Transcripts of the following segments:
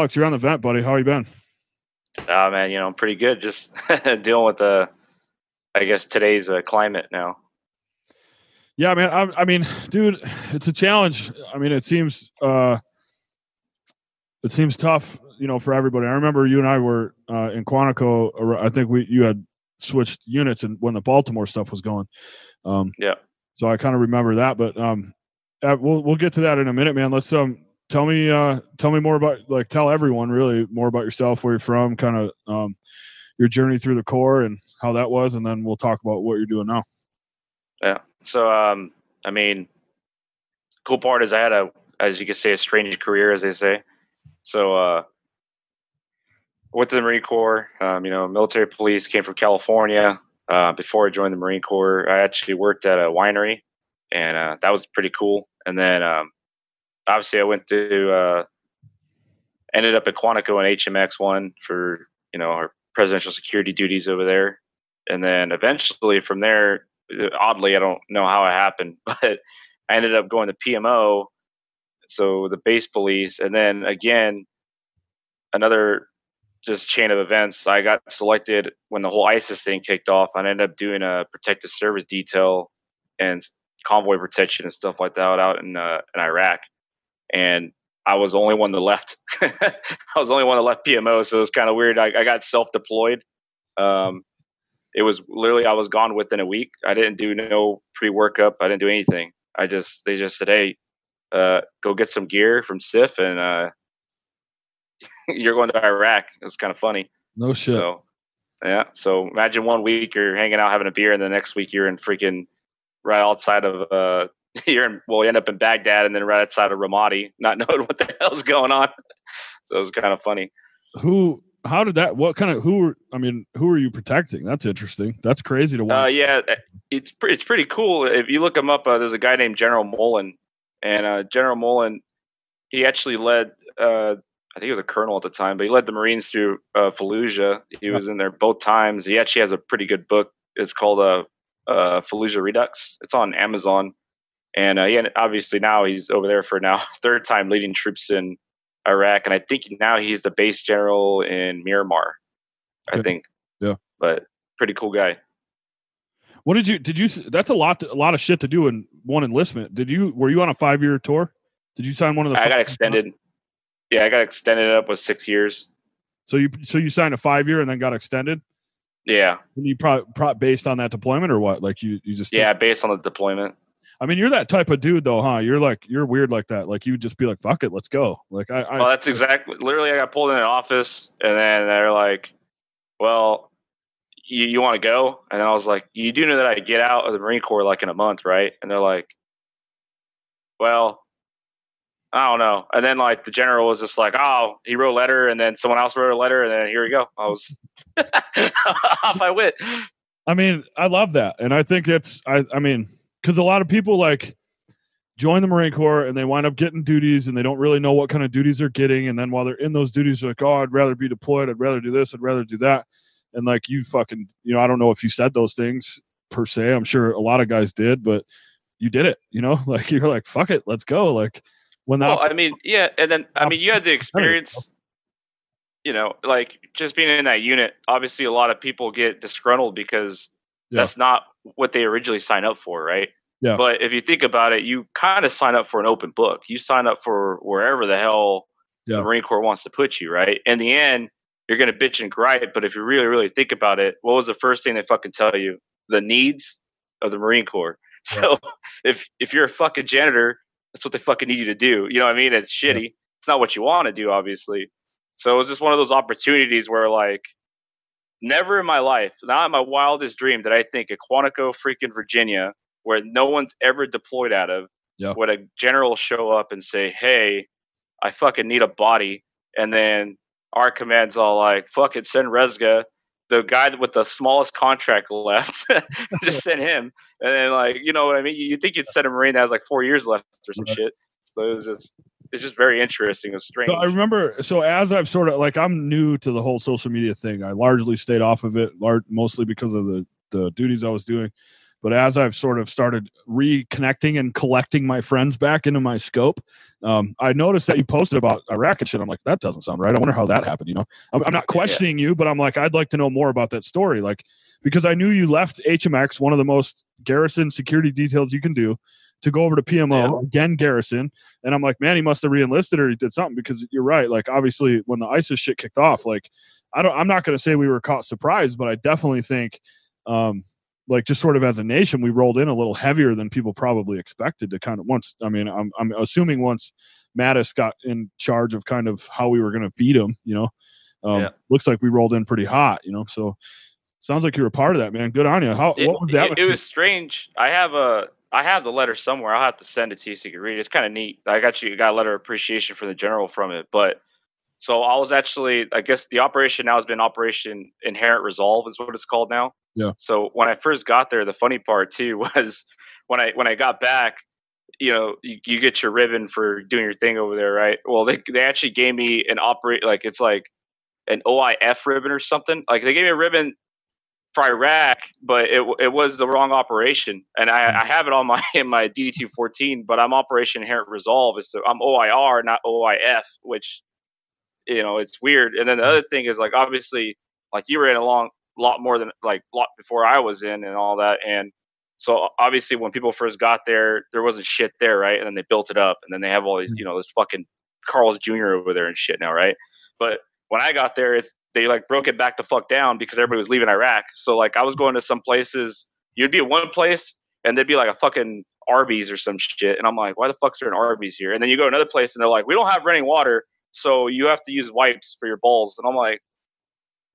Alex, you're on the vent, buddy. How are you been? Oh man, you know, I'm pretty good. Just dealing with the, I guess today's uh, climate now. Yeah, man. I, I, mean, dude, it's a challenge. I mean, it seems uh, it seems tough, you know, for everybody. I remember you and I were uh, in Quantico. I think we you had switched units and when the Baltimore stuff was going. Um, yeah. So I kind of remember that, but um, uh, we'll we'll get to that in a minute, man. Let's um tell me uh tell me more about like tell everyone really more about yourself, where you're from, kind of um your journey through the core and how that was, and then we'll talk about what you're doing now. Yeah. So um, I mean, cool part is I had a as you can say a strange career, as they say. So uh, to the Marine Corps. Um, you know, military police came from California. Uh, before I joined the Marine Corps, I actually worked at a winery, and uh, that was pretty cool. And then um, obviously I went to uh, ended up at Quantico and HMX one for you know our presidential security duties over there, and then eventually from there, oddly I don't know how it happened, but I ended up going to PMO, so the base police, and then again another just chain of events. I got selected when the whole ISIS thing kicked off. I ended up doing a protective service detail and convoy protection and stuff like that out in uh, in Iraq and I was the only one that left. I was the only one that left PMO, so it was kind of weird. I, I got self deployed. Um, it was literally I was gone within a week. I didn't do no pre workup. I didn't do anything. I just they just said, "Hey, uh, go get some gear from CIF, and uh, you're going to Iraq." It was kind of funny. No shit. So, yeah. So imagine one week you're hanging out having a beer, and the next week you're in freaking right outside of uh, you're in, well, you end up in Baghdad and then right outside of Ramadi, not knowing what the hell's going on. So it was kind of funny. Who? How did that? What kind of? Who? Were, I mean, who are you protecting? That's interesting. That's crazy to watch. Uh, yeah, eh, it's pretty. It's pretty cool. If you look him up, uh, there's a guy named General Mullen, and uh, General Mullen, he actually led. Uh, I think he was a colonel at the time, but he led the Marines through uh, Fallujah. He was in there both times. He actually has a pretty good book. It's called uh, uh, Fallujah Redux. It's on Amazon and uh, yeah, obviously now he's over there for now third time leading troops in Iraq, and I think now he's the base general in Myanmar. I think. Yeah. But pretty cool guy. What did you did you? That's a lot a lot of shit to do in one enlistment. Did you were you on a five year tour? Did you sign one of the? I got extended. Yeah, I got extended up with six years. So you so you signed a five year and then got extended. Yeah. And you pro, pro based on that deployment or what? Like you you just yeah based on the deployment. I mean, you're that type of dude, though, huh? You're like you're weird like that. Like you just be like, "Fuck it, let's go." Like I. I well, that's exactly. Literally, I got pulled in an office, and then they're like, "Well, you, you want to go?" And I was like, "You do know that I get out of the Marine Corps like in a month, right?" And they're like, "Well, I don't know." And then like the general was just like, "Oh, he wrote a letter," and then someone else wrote a letter, and then here we go. I was off. I went. I mean, I love that, and I think it's. I. I mean because a lot of people like join the Marine Corps and they wind up getting duties and they don't really know what kind of duties they're getting. And then while they're in those duties, they're like, oh, I'd rather be deployed. I'd rather do this. I'd rather do that. And like you fucking, you know, I don't know if you said those things per se. I'm sure a lot of guys did, but you did it, you know, like you're like, fuck it, let's go. Like when that. Well, I mean, yeah. And then, I mean, you had the experience, you know, like just being in that unit. Obviously, a lot of people get disgruntled because yeah. that's not what they originally sign up for, right? Yeah. But if you think about it, you kind of sign up for an open book. You sign up for wherever the hell yeah. the Marine Corps wants to put you, right? In the end, you're going to bitch and gripe. But if you really, really think about it, what was the first thing they fucking tell you? The needs of the Marine Corps. Yeah. So if if you're a fucking janitor, that's what they fucking need you to do. You know what I mean? It's shitty. Yeah. It's not what you want to do, obviously. So it was just one of those opportunities where like Never in my life, not in my wildest dream, did I think a Quantico, freaking Virginia, where no one's ever deployed out of, yeah. would a general show up and say, "Hey, I fucking need a body," and then our command's all like, "Fuck it, send Resga." The guy with the smallest contract left, just send him, and then like you know what I mean. You think you'd send a marine that has like four years left or some right. shit. So it was just it's just very interesting. and strange. So I remember. So as I've sort of like I'm new to the whole social media thing. I largely stayed off of it, large, mostly because of the the duties I was doing. But as I've sort of started reconnecting and collecting my friends back into my scope, um, I noticed that you posted about Iraq and shit. I'm like, that doesn't sound right. I wonder how that happened. You know, I'm, I'm not questioning yeah. you, but I'm like, I'd like to know more about that story. Like, because I knew you left HMX, one of the most garrison security details you can do, to go over to PMO yeah. again, Garrison. And I'm like, man, he must have reenlisted or he did something because you're right. Like, obviously, when the ISIS shit kicked off, like, I don't, I'm not going to say we were caught surprised, but I definitely think, um, like just sort of as a nation, we rolled in a little heavier than people probably expected to kind of once. I mean, I'm, I'm assuming once Mattis got in charge of kind of how we were going to beat him, you know, um, yeah. looks like we rolled in pretty hot, you know, so sounds like you were a part of that, man. Good on you. How, it, what was that? It, it was strange. I have a, I have the letter somewhere. I'll have to send it to you so you can read it. It's kind of neat. I got you got a letter of appreciation from the general from it, but so I was actually, I guess the operation now has been Operation Inherent Resolve is what it's called now. Yeah. So when I first got there, the funny part too was when I when I got back, you know, you, you get your ribbon for doing your thing over there, right? Well, they they actually gave me an operate like it's like an OIF ribbon or something. Like they gave me a ribbon for Iraq, but it it was the wrong operation, and I, I have it on my in my DD two fourteen, but I'm Operation Inherent Resolve. Is so I'm OIR, not OIF, which you know it's weird. And then the other thing is like obviously like you were in a long lot more than like lot before i was in and all that. And so obviously when people first got there there wasn't shit there right? And then they built it up and then they have all these mm. you know this fucking carl's jr over there and shit now right? But when i got there it's they like broke it back to fuck down because everybody was leaving iraq. So like i was going to some places you'd be at one place and there'd be like a fucking arby's or some shit. And i'm like why the fuck's there an arby's here? And then you go to another place and they're like we don't have running water so you have to use wipes for your balls. And i'm like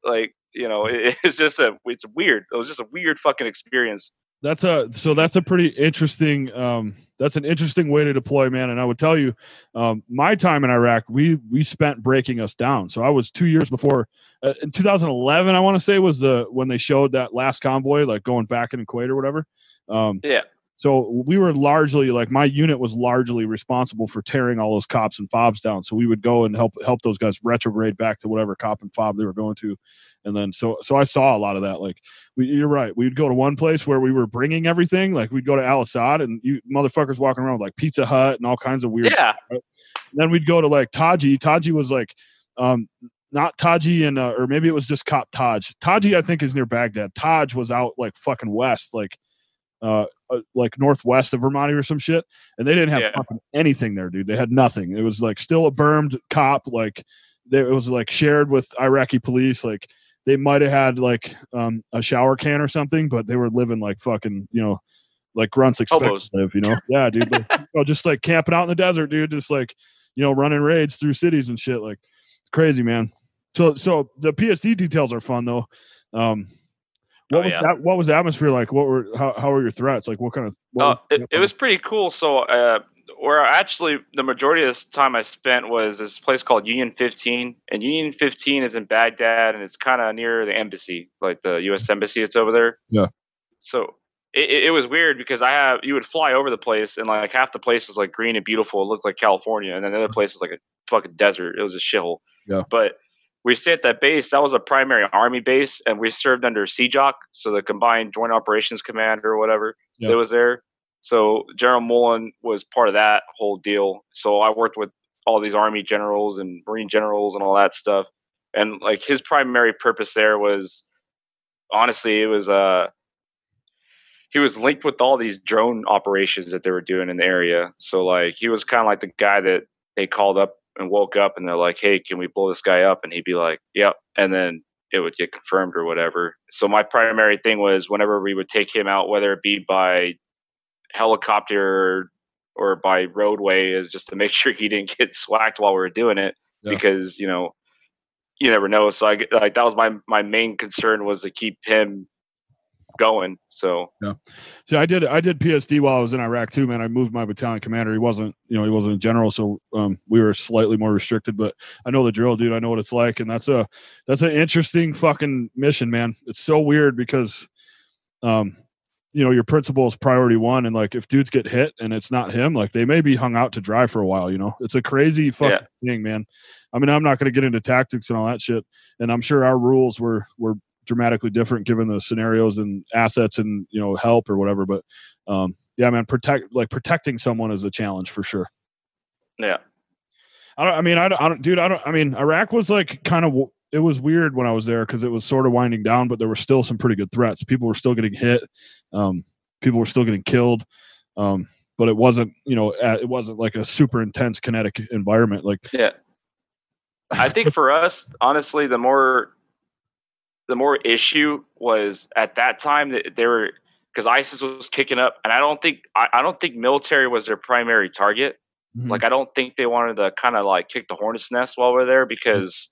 like you know it, it's just a it's weird. It was just a weird fucking experience. That's a so that's a pretty interesting um that's an interesting way to deploy man. And i would tell you um my time in iraq we we spent breaking us down. So i was two years before uh, in 2011 i want to say was the when they showed that last convoy like going back in kuwait or whatever. Um yeah so we were largely like my unit was largely responsible for tearing all those cops and fobs down. So we would go and help help those guys retrograde back to whatever cop and fob they were going to, and then so so I saw a lot of that. Like we, you're right, we'd go to one place where we were bringing everything. Like we'd go to Al Asad and you motherfuckers walking around with like Pizza Hut and all kinds of weird. Yeah. Stuff, right? Then we'd go to like Taji. Taji was like. um not Taji and uh, or maybe it was just Cop Taj. Taji, I think, is near Baghdad. Taj was out like fucking west, like uh, uh, like northwest of Vermont or some shit, and they didn't have yeah. fucking anything there, dude. They had nothing. It was like still a bermed cop, like they, it was like shared with Iraqi police. Like they might have had like um, a shower can or something, but they were living like fucking, you know, like grunts expect to live. You know, yeah, dude. But, you know, just like camping out in the desert, dude. Just like you know, running raids through cities and shit. Like it's crazy, man. So so the PSD details are fun though. Um, what, oh, was yeah. that, what was the atmosphere like? What were how, how were your threats? Like what kind of? What uh, it, it was pretty cool. So uh, where actually the majority of this time I spent was this place called Union 15, and Union 15 is in Baghdad, and it's kind of near the embassy, like the U.S. embassy. It's over there. Yeah. So it, it, was weird because I have you would fly over the place, and like half the place was like green and beautiful, it looked like California, and then the other place was like a fucking desert. It was a shithole. Yeah. But we stayed at that base. That was a primary army base, and we served under CJOC, so the Combined Joint Operations Commander or whatever yep. that was there. So General Mullen was part of that whole deal. So I worked with all these Army generals and Marine generals and all that stuff. And like his primary purpose there was, honestly, it was uh he was linked with all these drone operations that they were doing in the area. So like he was kind of like the guy that they called up and woke up and they're like, "Hey, can we blow this guy up?" And he'd be like, "Yep," and then it would get confirmed or whatever. So my primary thing was whenever we would take him out, whether it be by helicopter or by roadway, is just to make sure he didn't get swacked while we were doing it, yeah. because you know you never know. So I like that was my my main concern was to keep him going. So yeah. See, I did I did PSD while I was in Iraq too, man. I moved my battalion commander. He wasn't, you know, he wasn't a general, so um, we were slightly more restricted. But I know the drill, dude. I know what it's like, and that's a that's an interesting fucking mission, man. It's so weird because, um, you know, your principal is priority one, and like if dudes get hit and it's not him, like they may be hung out to dry for a while. You know, it's a crazy fucking yeah. thing, man. I mean, I'm not going to get into tactics and all that shit, and I'm sure our rules were were dramatically different given the scenarios and assets and you know help or whatever. But um, yeah, man, protect like protecting someone is a challenge for sure. Yeah. I don't. I mean, I don't, I don't, dude. I don't. I mean, Iraq was like kind of. It was weird when I was there because it was sort of winding down, but there were still some pretty good threats. People were still getting hit. Um, people were still getting killed. Um, but it wasn't, you know, it wasn't like a super intense kinetic environment. Like, yeah. I think for us, honestly, the more the more issue was at that time that they were because ISIS was kicking up, and I don't think I, I don't think military was their primary target. Mm-hmm. Like I don't think they wanted to kind of like kick the hornet's nest while we're there because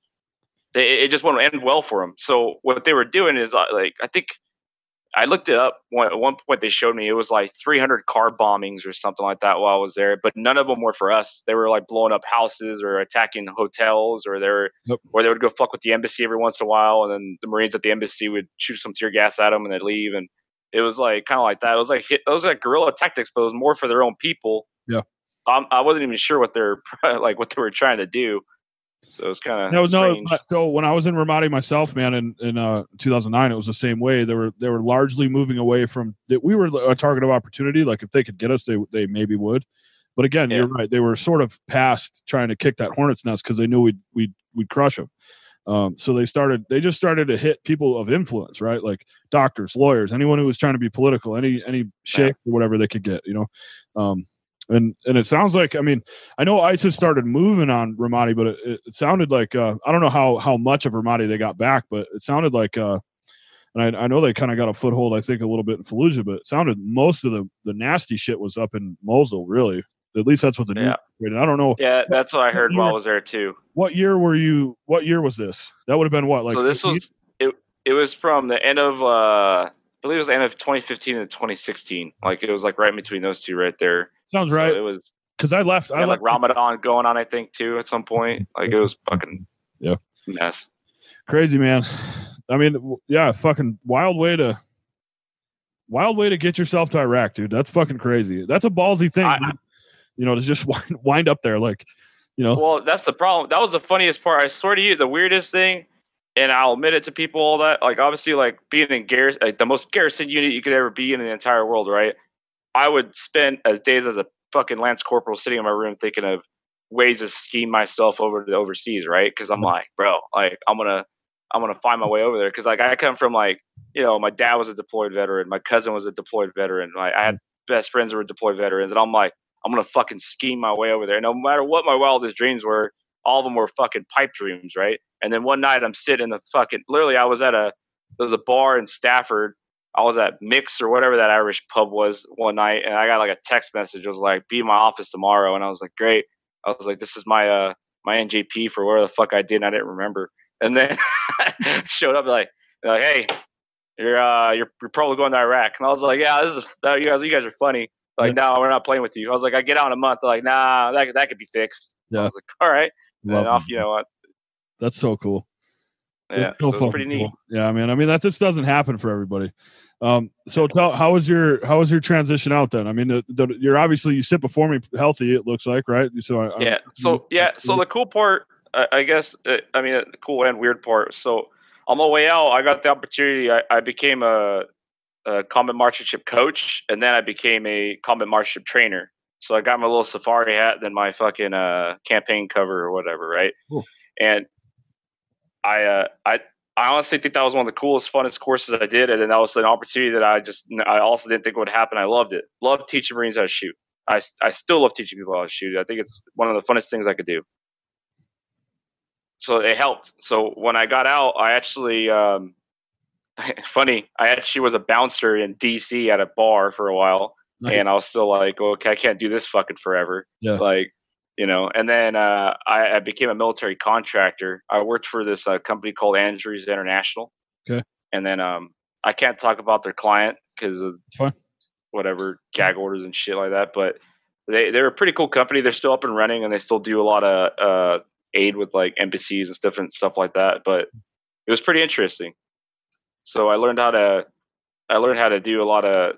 they, it just wouldn't end well for them. So what they were doing is uh, like I think I looked it up. At one point, they showed me it was like 300 car bombings or something like that while I was there, but none of them were for us. They were like blowing up houses or attacking hotels, or they were, yep. or they would go fuck with the embassy every once in a while, and then the Marines at the embassy would shoot some tear gas at them and they'd leave. And it was like kind of like that. It was like it was like guerrilla tactics, but it was more for their own people. Yeah. Um, I wasn't even sure what they're like what they were trying to do. So it's kind of no, strange. no. So when I was in Ramadi myself, man, in in uh, 2009, it was the same way. They were they were largely moving away from that. We were a target of opportunity. Like if they could get us, they they maybe would. But again, yeah. you're right. They were sort of past trying to kick that hornet's nest because they knew we'd we'd we'd crush them. Um, so they started. They just started to hit people of influence, right? Like doctors, lawyers, anyone who was trying to be political, any any sheikh or whatever they could get. You know, um, and and it sounds like I mean I know ISIS started moving on Ramadi, but it, it sounded like uh, I don't know how how much of Ramadi they got back, but it sounded like uh, and I, I know they kind of got a foothold I think a little bit in Fallujah, but it sounded most of the the nasty shit was up in Mosul really. At least that's what the yeah. news. I don't know. Yeah, that's what I heard while I was there too. What year were you? What year was this? That would have been what? Like so this 15? was it. It was from the end of uh, believe it was the end of 2015 and 2016. Like it was like right between those two right there. Sounds so right. It was because I left. I left. like Ramadan going on, I think, too, at some point. Like it was fucking yeah mess. Crazy man. I mean, yeah, fucking wild way to wild way to get yourself to Iraq, dude. That's fucking crazy. That's a ballsy thing, I, you know, to just wind, wind up there, like, you know. Well, that's the problem. That was the funniest part. I swear to you, the weirdest thing, and I'll admit it to people. All that, like, obviously, like being in garrison, like the most garrison unit you could ever be in, in the entire world, right? I would spend as days as a fucking lance corporal sitting in my room thinking of ways to scheme myself over to the overseas, right? Because I'm mm-hmm. like, bro, like I'm gonna I'm gonna find my way over there. Because like I come from like you know my dad was a deployed veteran, my cousin was a deployed veteran, like I had mm-hmm. best friends that were deployed veterans, and I'm like I'm gonna fucking scheme my way over there. No matter what my wildest dreams were, all of them were fucking pipe dreams, right? And then one night I'm sitting in the fucking literally I was at a there was a bar in Stafford I was at Mix or whatever that Irish pub was one night, and I got like a text message. It was like, "Be in my office tomorrow," and I was like, "Great." I was like, "This is my uh my NJP for where the fuck I did, and I didn't remember." And then showed up like, like, "Hey, you're uh you're, you're probably going to Iraq," and I was like, "Yeah, this is uh, you guys you guys are funny." Like, yeah. no, we're not playing with you. I was like, I get out in a month. They're like, nah, that that could be fixed. Yeah. I was like, all right. And off, you know what? That's so cool. Yeah, it's so, so it's pretty cool. neat. Yeah, I mean, I mean that just doesn't happen for everybody. Um, so tell how was your how was your transition out then? I mean, the, the, you're obviously you sit before me healthy. It looks like right. So I, yeah. So yeah. So the cool part, I, I guess, uh, I mean, the cool and weird part. So on my way out, I got the opportunity. I, I became a, a combat marksmanship coach, and then I became a combat marksmanship trainer. So I got my little safari hat, then my fucking uh, campaign cover or whatever, right? Cool. And I uh, I I honestly think that was one of the coolest, funnest courses I did, and then that was an opportunity that I just I also didn't think would happen. I loved it. Loved teaching Marines how to shoot. I I still love teaching people how to shoot. I think it's one of the funnest things I could do. So it helped. So when I got out, I actually um, funny. I actually was a bouncer in DC at a bar for a while, nice. and I was still like, okay, I can't do this fucking forever. Yeah. Like you know and then uh, I, I, became a military contractor. I worked for this uh, company called andrews international. Okay. And then um, i can't talk about their client because of whatever gag orders and shit like that but they, they're a pretty cool company. They're still up and running and they still do a lot of uh, aid with like embassies and stuff and stuff like that but it was pretty interesting. So i learned how to i learned how to do a lot of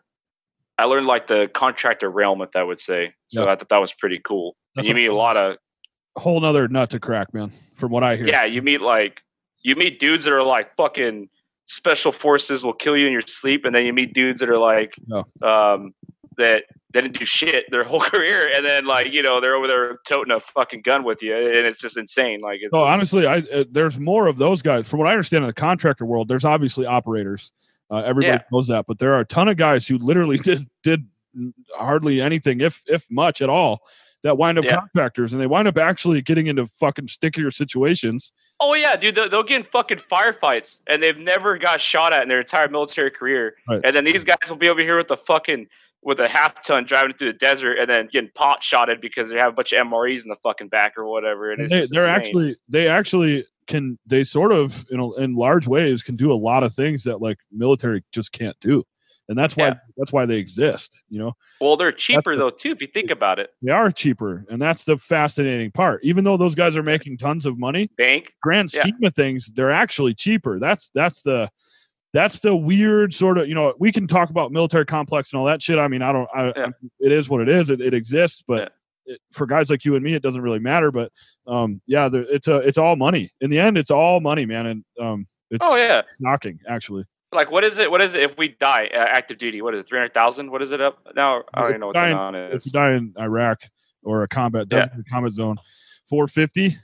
I learned like the contractor realm, if I would say. So yep. I thought that was pretty cool. You meet a lot of a whole nother nut to crack, man. From what I hear. Yeah, you meet like you meet dudes that are like fucking special forces will kill you in your sleep, and then you meet dudes that are like, No. um, that they didn't do shit their whole career, and then like you know they're over there toting a fucking gun with you, and it's just insane. Like, it's just- honestly, I uh, there's more of those guys. From what I understand in the contractor world, there's obviously operators. Uh, everybody Yeah. knows that, but there are a ton of guys who literally did did hardly anything, if if much at all, that wind up Yeah. contractors, and they wind up actually getting into fucking stickier situations. oh yeah, dude, they'll, they'll get in fucking firefights, and they've never got shot at in their entire military career, Right. and then these guys will be over here with the fucking with a half ton driving through the desert, and then getting pot shotted because they have a bunch of MREs in the fucking back or whatever. And they, insane. actually they actually can they sort of you know in large ways can do a lot of things that like military just can't do, and that's why Yeah. that's why they exist. You know. well, they're cheaper the- though too if you think about it. they are cheaper and that's the fascinating part even though those guys are making tons of money Bank, grand Yeah. scheme of things they're actually cheaper that's that's the that's the weird sort of you know we can talk about military complex and all that shit i mean i don't I, Yeah. it is what it is it, it exists but it, for guys like you and me it doesn't really matter but um yeah there, it's a it's all money in the end it's all money man and um it's oh yeah, shocking actually like what is it? What is it if we die uh, active duty? What is it? Three hundred thousand? What is it up now? I don't even know what dying- the on if you die in iraq or a combat Yeah. combat zone 450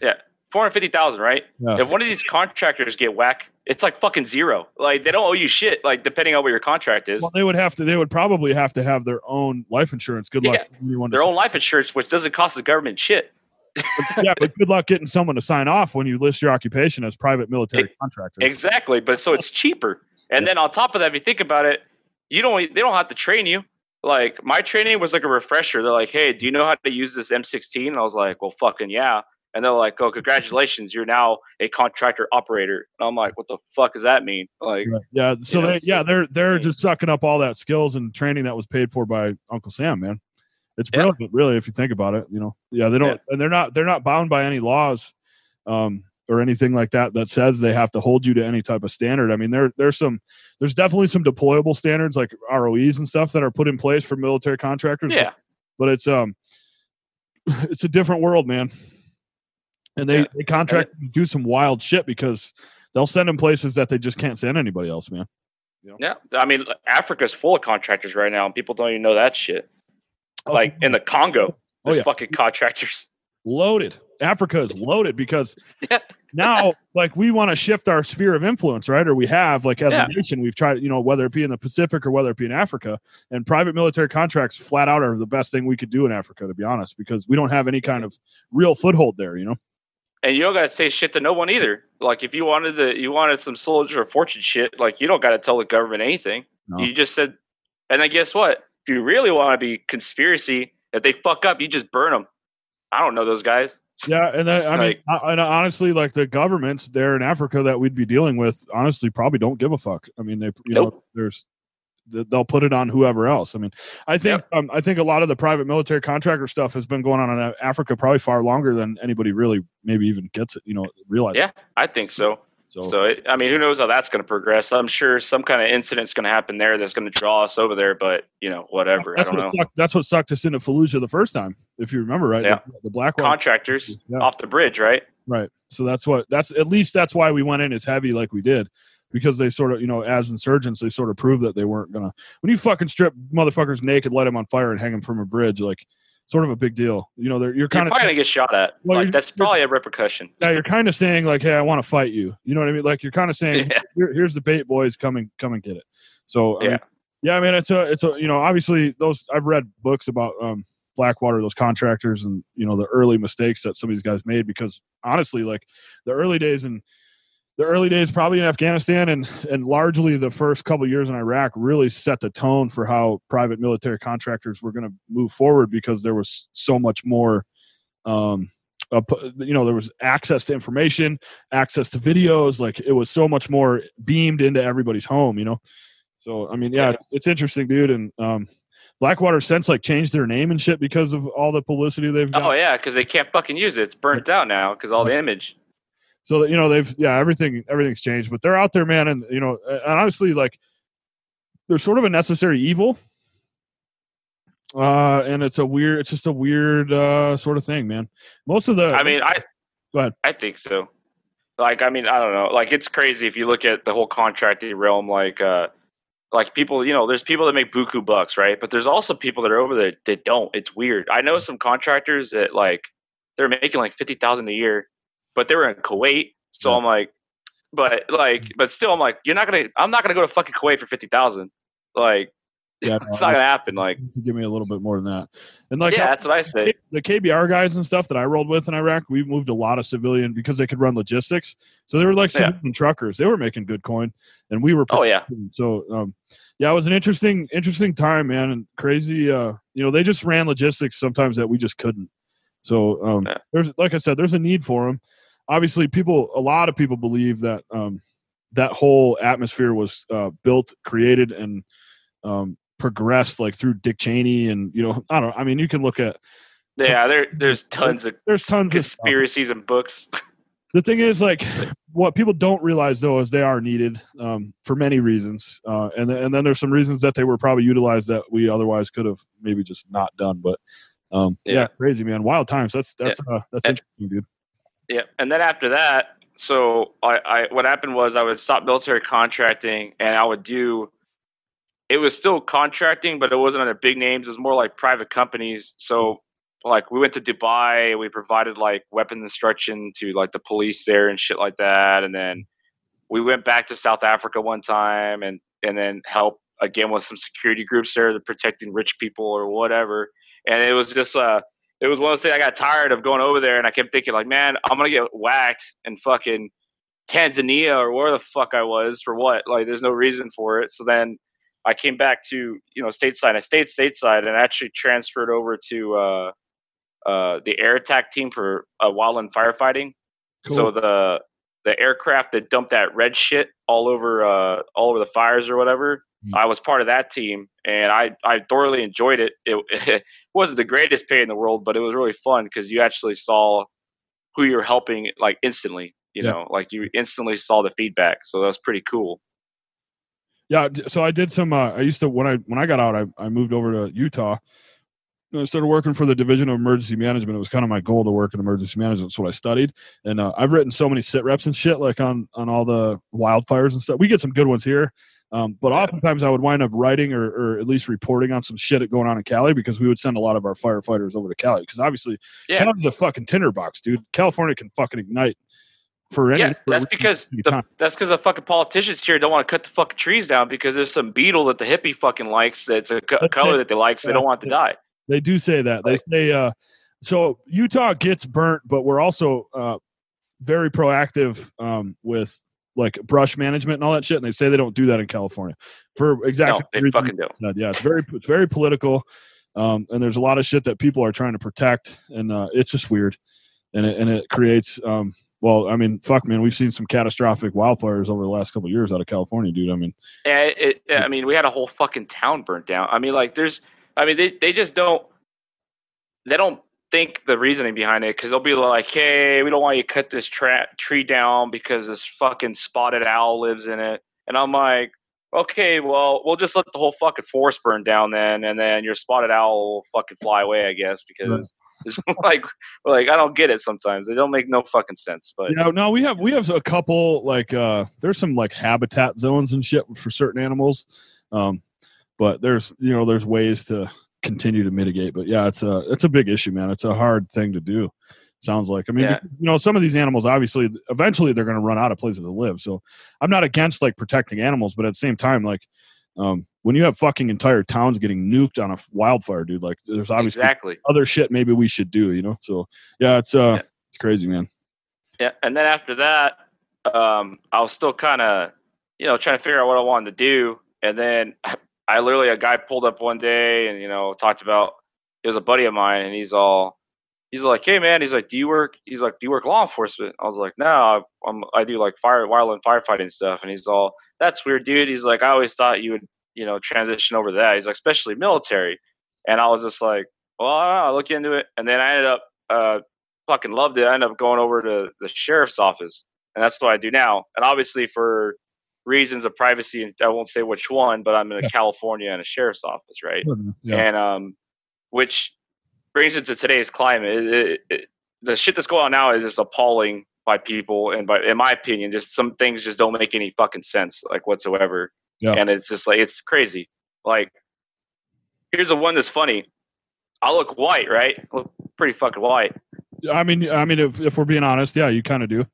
Yeah, Four hundred fifty thousand, right? Yeah. If one of these contractors get whack, it's like fucking zero. Like they don't owe you shit. Like depending on what your contract is, Well, they would have to. They would probably have to have their own life insurance. Good luck. Yeah, getting anyone their own life insurance, which doesn't cost the government shit. sign- yeah, but good luck getting someone to sign off when you list your occupation as private military contractor. Exactly, but so it's cheaper. And Yeah. then on top of that, if you think about it, you don't they don't have to train you. Like my training was like a refresher. They're like, "Hey, do you know how to use this M16?" And I was like, "Well, fucking yeah." And they're like, "Oh, congratulations, you're now a contractor operator." And I'm like, "What the fuck does that mean?" Like. Yeah. So You know, yeah, they're they're yeah. just sucking up all that skills and training that was paid for by Uncle Sam, man. It's Yeah. brilliant, really, if you think about it. You know, yeah, they don't, and they're not they're not bound by any laws, um, or anything like that that says they have to hold you to any type of standard. I mean, there there's some there's definitely some deployable standards like ROEs and stuff that are put in place for military contractors. but yeah, but it's um it's a different world man and they, Yeah. they contract to do some wild shit because they'll send them places that they just can't send anybody else man yeah. I mean, Africa's full of contractors right now, and people don't even know that shit. Oh, like in the Congo, Oh, yeah. fucking contractors. loaded africa is loaded because Yeah. now like we want to shift our sphere of influence right or we have like as Yeah. a nation we've tried you know whether it be in the pacific or whether it be in africa and private military contracts flat out are the best thing we could do in africa to be honest because we don't have any kind of real foothold there you know And you don't gotta say shit to no one either. Like if you wanted the you wanted some soldier of fortune shit, like you don't gotta tell the government anything. No. You just said, and then guess what? If you really want to be conspiracy, if they fuck up, you just burn them. I don't know those guys. Yeah, and I, I mean, Like- I, and honestly, like the governments there in Africa that we'd be dealing with, honestly, probably don't give a fuck. I mean, they, you know, there's th- they'll put it on whoever else. I mean, I think um, I think a lot of the private military contractor stuff has been going on in Africa probably far longer than anybody really maybe even gets it. You know, realize. Yeah, I think so. So, So it, I mean, who knows how that's going to progress? I'm sure some kind of incident's going to happen there that's going to draw us over there. But you know, whatever. I that's don't what know. sucked, that's what sucked us into Fallujah the first time, if you remember, right? Yeah. The, the Blackwater. Contractors Yeah. off the bridge, right? Right. So that's what that's at least that's why we went in as heavy like we did. Because they sort of, you know, as insurgents, they sort of proved that they weren't gonna when you fucking strip motherfuckers naked, light them on fire and hang them from a bridge, like sort of a big deal. You know, they're you're You're kind probably of going to get shot at. Well, like you're- that's probably a repercussion. yeah, you're kind of saying like, hey, I want to fight you. You know what I mean? Like you're kind of saying, Yeah. Here, here's the bait, boys, come and come and get it. So I Yeah. mean, yeah, I mean, it's a, it's a, you know, obviously those I've read books about um, Blackwater, those contractors, and you know the early mistakes that some of these guys made. Because honestly, like the early days and the early days probably in Afghanistan and and largely the first couple years in Iraq really set the tone for how private military contractors were going to move forward because there was so much more um uh, you know there was access to information access to videos like it was so much more beamed into everybody's home you know so i mean yeah, Yeah. It's, it's interesting dude and um blackwater since like changed their name and shit because of all the publicity they've got Oh yeah, because they can't fucking use it. It's burnt out now because all the image. So you know they've yeah everything everything's changed but they're out there man and you know and honestly like they're sort of a necessary evil uh and it's a weird it's just a weird uh sort of thing man most of the I mean, I. Go ahead. I think so. like I mean I don't know like it's crazy if you look at the whole contracting realm like uh like people you know there's people that make buku bucks right but there's also people that are over there that don't it's weird I know some contractors that like they're making like fifty thousand a year but they were in Kuwait so Yeah. I'm like but like but still I'm like you're not gonna I'm not gonna go to fucking Kuwait for fifty thousand like Yeah, it's no, not gonna happen like to give me a little bit more than that. And like yeah that's what I say the KBR guys and stuff that I rolled with in Iraq, we moved a lot of civilian because they could run logistics. So they were like Yeah. truckers. They were making good coin, and we were. oh yeah So um, yeah, it was an interesting, interesting time, man, and crazy. Uh, you know, they just ran logistics sometimes that we just couldn't. So um, Yeah. there's, like I said, there's a need for them. Obviously, people, a lot of people believe that um, that whole atmosphere was uh, built, created, and um, progressed like through Dick Cheney, and you know, I don't. I mean, you can look at yeah there there's tons of there's tons of conspiracies and books the thing is like what people don't realize though is they are needed um, for many reasons uh, and, and then there's some reasons that they were probably utilized that we otherwise could have maybe just not done but um, yeah. Yeah. crazy man wild times that's that's uh, that's And- interesting dude Yeah, and then after that, so I, I what happened was I would stop military contracting, and I would do. It was still contracting, but it wasn't under big names. It was more like private companies. So, like, we went to Dubai. We provided like weapons instruction to like the police there and shit like that. And then we went back to South Africa one time, and and then helped again with some security groups there, protecting rich people or whatever. And it was just uh it was one of those things I got tired of going over there and I kept thinking like, man, I'm gonna get whacked in fucking Tanzania or where the fuck I was for what? Like there's no reason for it. So then I came back to, you know, stateside. I stayed stateside and actually transferred over to uh uh the air attack team for uh, wildland firefighting. So the the aircraft that dumped that red shit all over uh all over the fires or whatever, Mm. I was part of that team and I I thoroughly enjoyed it. It, it wasn't the greatest pay in the world, but it was really fun because you actually saw who you're helping like instantly. You Yeah. know, like you instantly saw the feedback. So that was pretty cool. yeah so i did some uh, i used to when i when i got out i, I moved over to utah I started working for the Division of Emergency Management. It was kind of my goal to work in emergency management. That's what I studied, and uh, I've written so many sit reps and shit, like on on all the wildfires and stuff. We get some good ones here, um, but oftentimes I would wind up writing or, or at least reporting on some shit going on in Cali because we would send a lot of our firefighters over to Cali because obviously Yeah. Cali's a fucking tinderbox, dude. California can fucking ignite for any. yeah, that's because the, that's because the fucking politicians here don't want to cut the fucking trees down because there's some beetle that the hippie fucking likes that's a co- color that they like, so they don't want it to die. They do say that. They say uh so Utah gets burnt, but we're also uh very proactive um with like brush management and all that shit. And they say they don't do that in California for exactly No, they fucking do. Yeah, it's very it's very political. Um and there's a lot of shit that people are trying to protect and uh it's just weird. And it and it creates um well, I mean, fuck, man, we've seen some catastrophic wildfires over the last couple of years out of California, dude. I mean, it, it, yeah, I mean, we had a whole fucking town burnt down. I mean, like, there's, I mean, they, they just don't, they don't think the reasoning behind it because they'll be like, hey, we don't want you to cut this tra- tree down because this fucking spotted owl lives in it. And I'm like, okay, well, we'll just let the whole fucking forest burn down then, and then your spotted owl will fucking fly away, I guess, because. It's like, like I don't get it sometimes. They don't make no fucking sense. But you know, no, we have we have a couple like uh there's some like habitat zones and shit for certain animals. Um but there's you know, there's ways to continue to mitigate. But yeah, it's a it's a big issue, man. It's a hard thing to do. Sounds like. I mean, Yeah. because, you know, some of these animals obviously eventually they're going to run out of places to live. So I'm not against like protecting animals, but at the same time, like um, when you have fucking entire towns getting nuked on a wildfire, dude, like there's obviously exactly. other shit maybe we should do, you know. So yeah, it's uh, Yeah. it's crazy, man. Yeah, and then after that, um, I was still kind of, you know, trying to figure out what I wanted to do. And then I literally, a guy pulled up one day and you know talked about. It was a buddy of mine, and he's all, he's like, "Hey man," he's like, "Do you work?" He's like, "Do you work law enforcement?" I was like, "No, I'm, I do like fire, wildland firefighting stuff." And he's all, "That's weird, dude." He's like, "I always thought you would, you know, transition over to that." He's like, "Especially military," and I was just like, "Well, I'll look into it." And then I ended up uh, fucking loved it. I ended up going over to the sheriff's office, and that's what I do now. And obviously, for reasons of privacy, and I won't say which one, but I'm in Yeah. California in a sheriff's office, right? Yeah. And um, which brings it to today's climate. It, it, it, the shit that's going on now is just appalling. by people, and by in my opinion, just some things just don't make any fucking sense, like whatsoever. Yeah. And it's just like it's crazy. Like, here's the one that's funny. I look white, right? I look pretty fucking white. I mean, I mean, if, if we're being honest, yeah, you kind of do.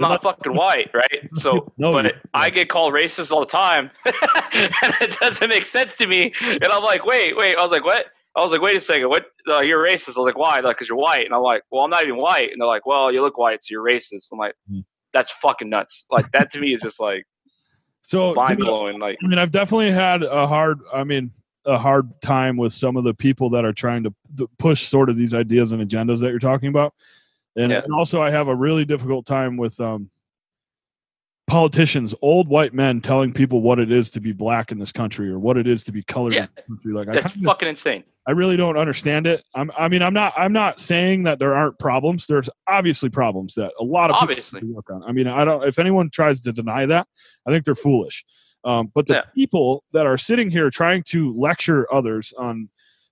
I'm not fucking white, right? So, No, but it, I get called racist all the time, and it doesn't make sense to me. And I'm like, wait, wait. I was like, what? I was like, wait a second. What? Uh, you're racist? I was like, why? Like, cause you're white. And I'm like, well, I'm not even white. And they're like, well, you look white, so you're racist. I'm like, Hmm. that's fucking nuts. Like that to me is just like So, mind blowing. Like, I mean, I've definitely had a hard, I mean, a hard time with some of the people that are trying to push sort of these ideas and agendas that you're talking about. And, Yeah. and also, I have a really difficult time with um, politicians, old white men telling people what it is to be black in this country or what it is to be colored Yeah. in this country. Like, I, that's kinda- fucking insane. I really don't understand it. I'm, I mean, I'm not, I'm not saying that there aren't problems. There's obviously problems that a lot of people Obviously. to work on. I mean, I don't. If anyone tries to deny that, I think they're foolish. Um, but the Yeah. people that are sitting here trying to lecture others on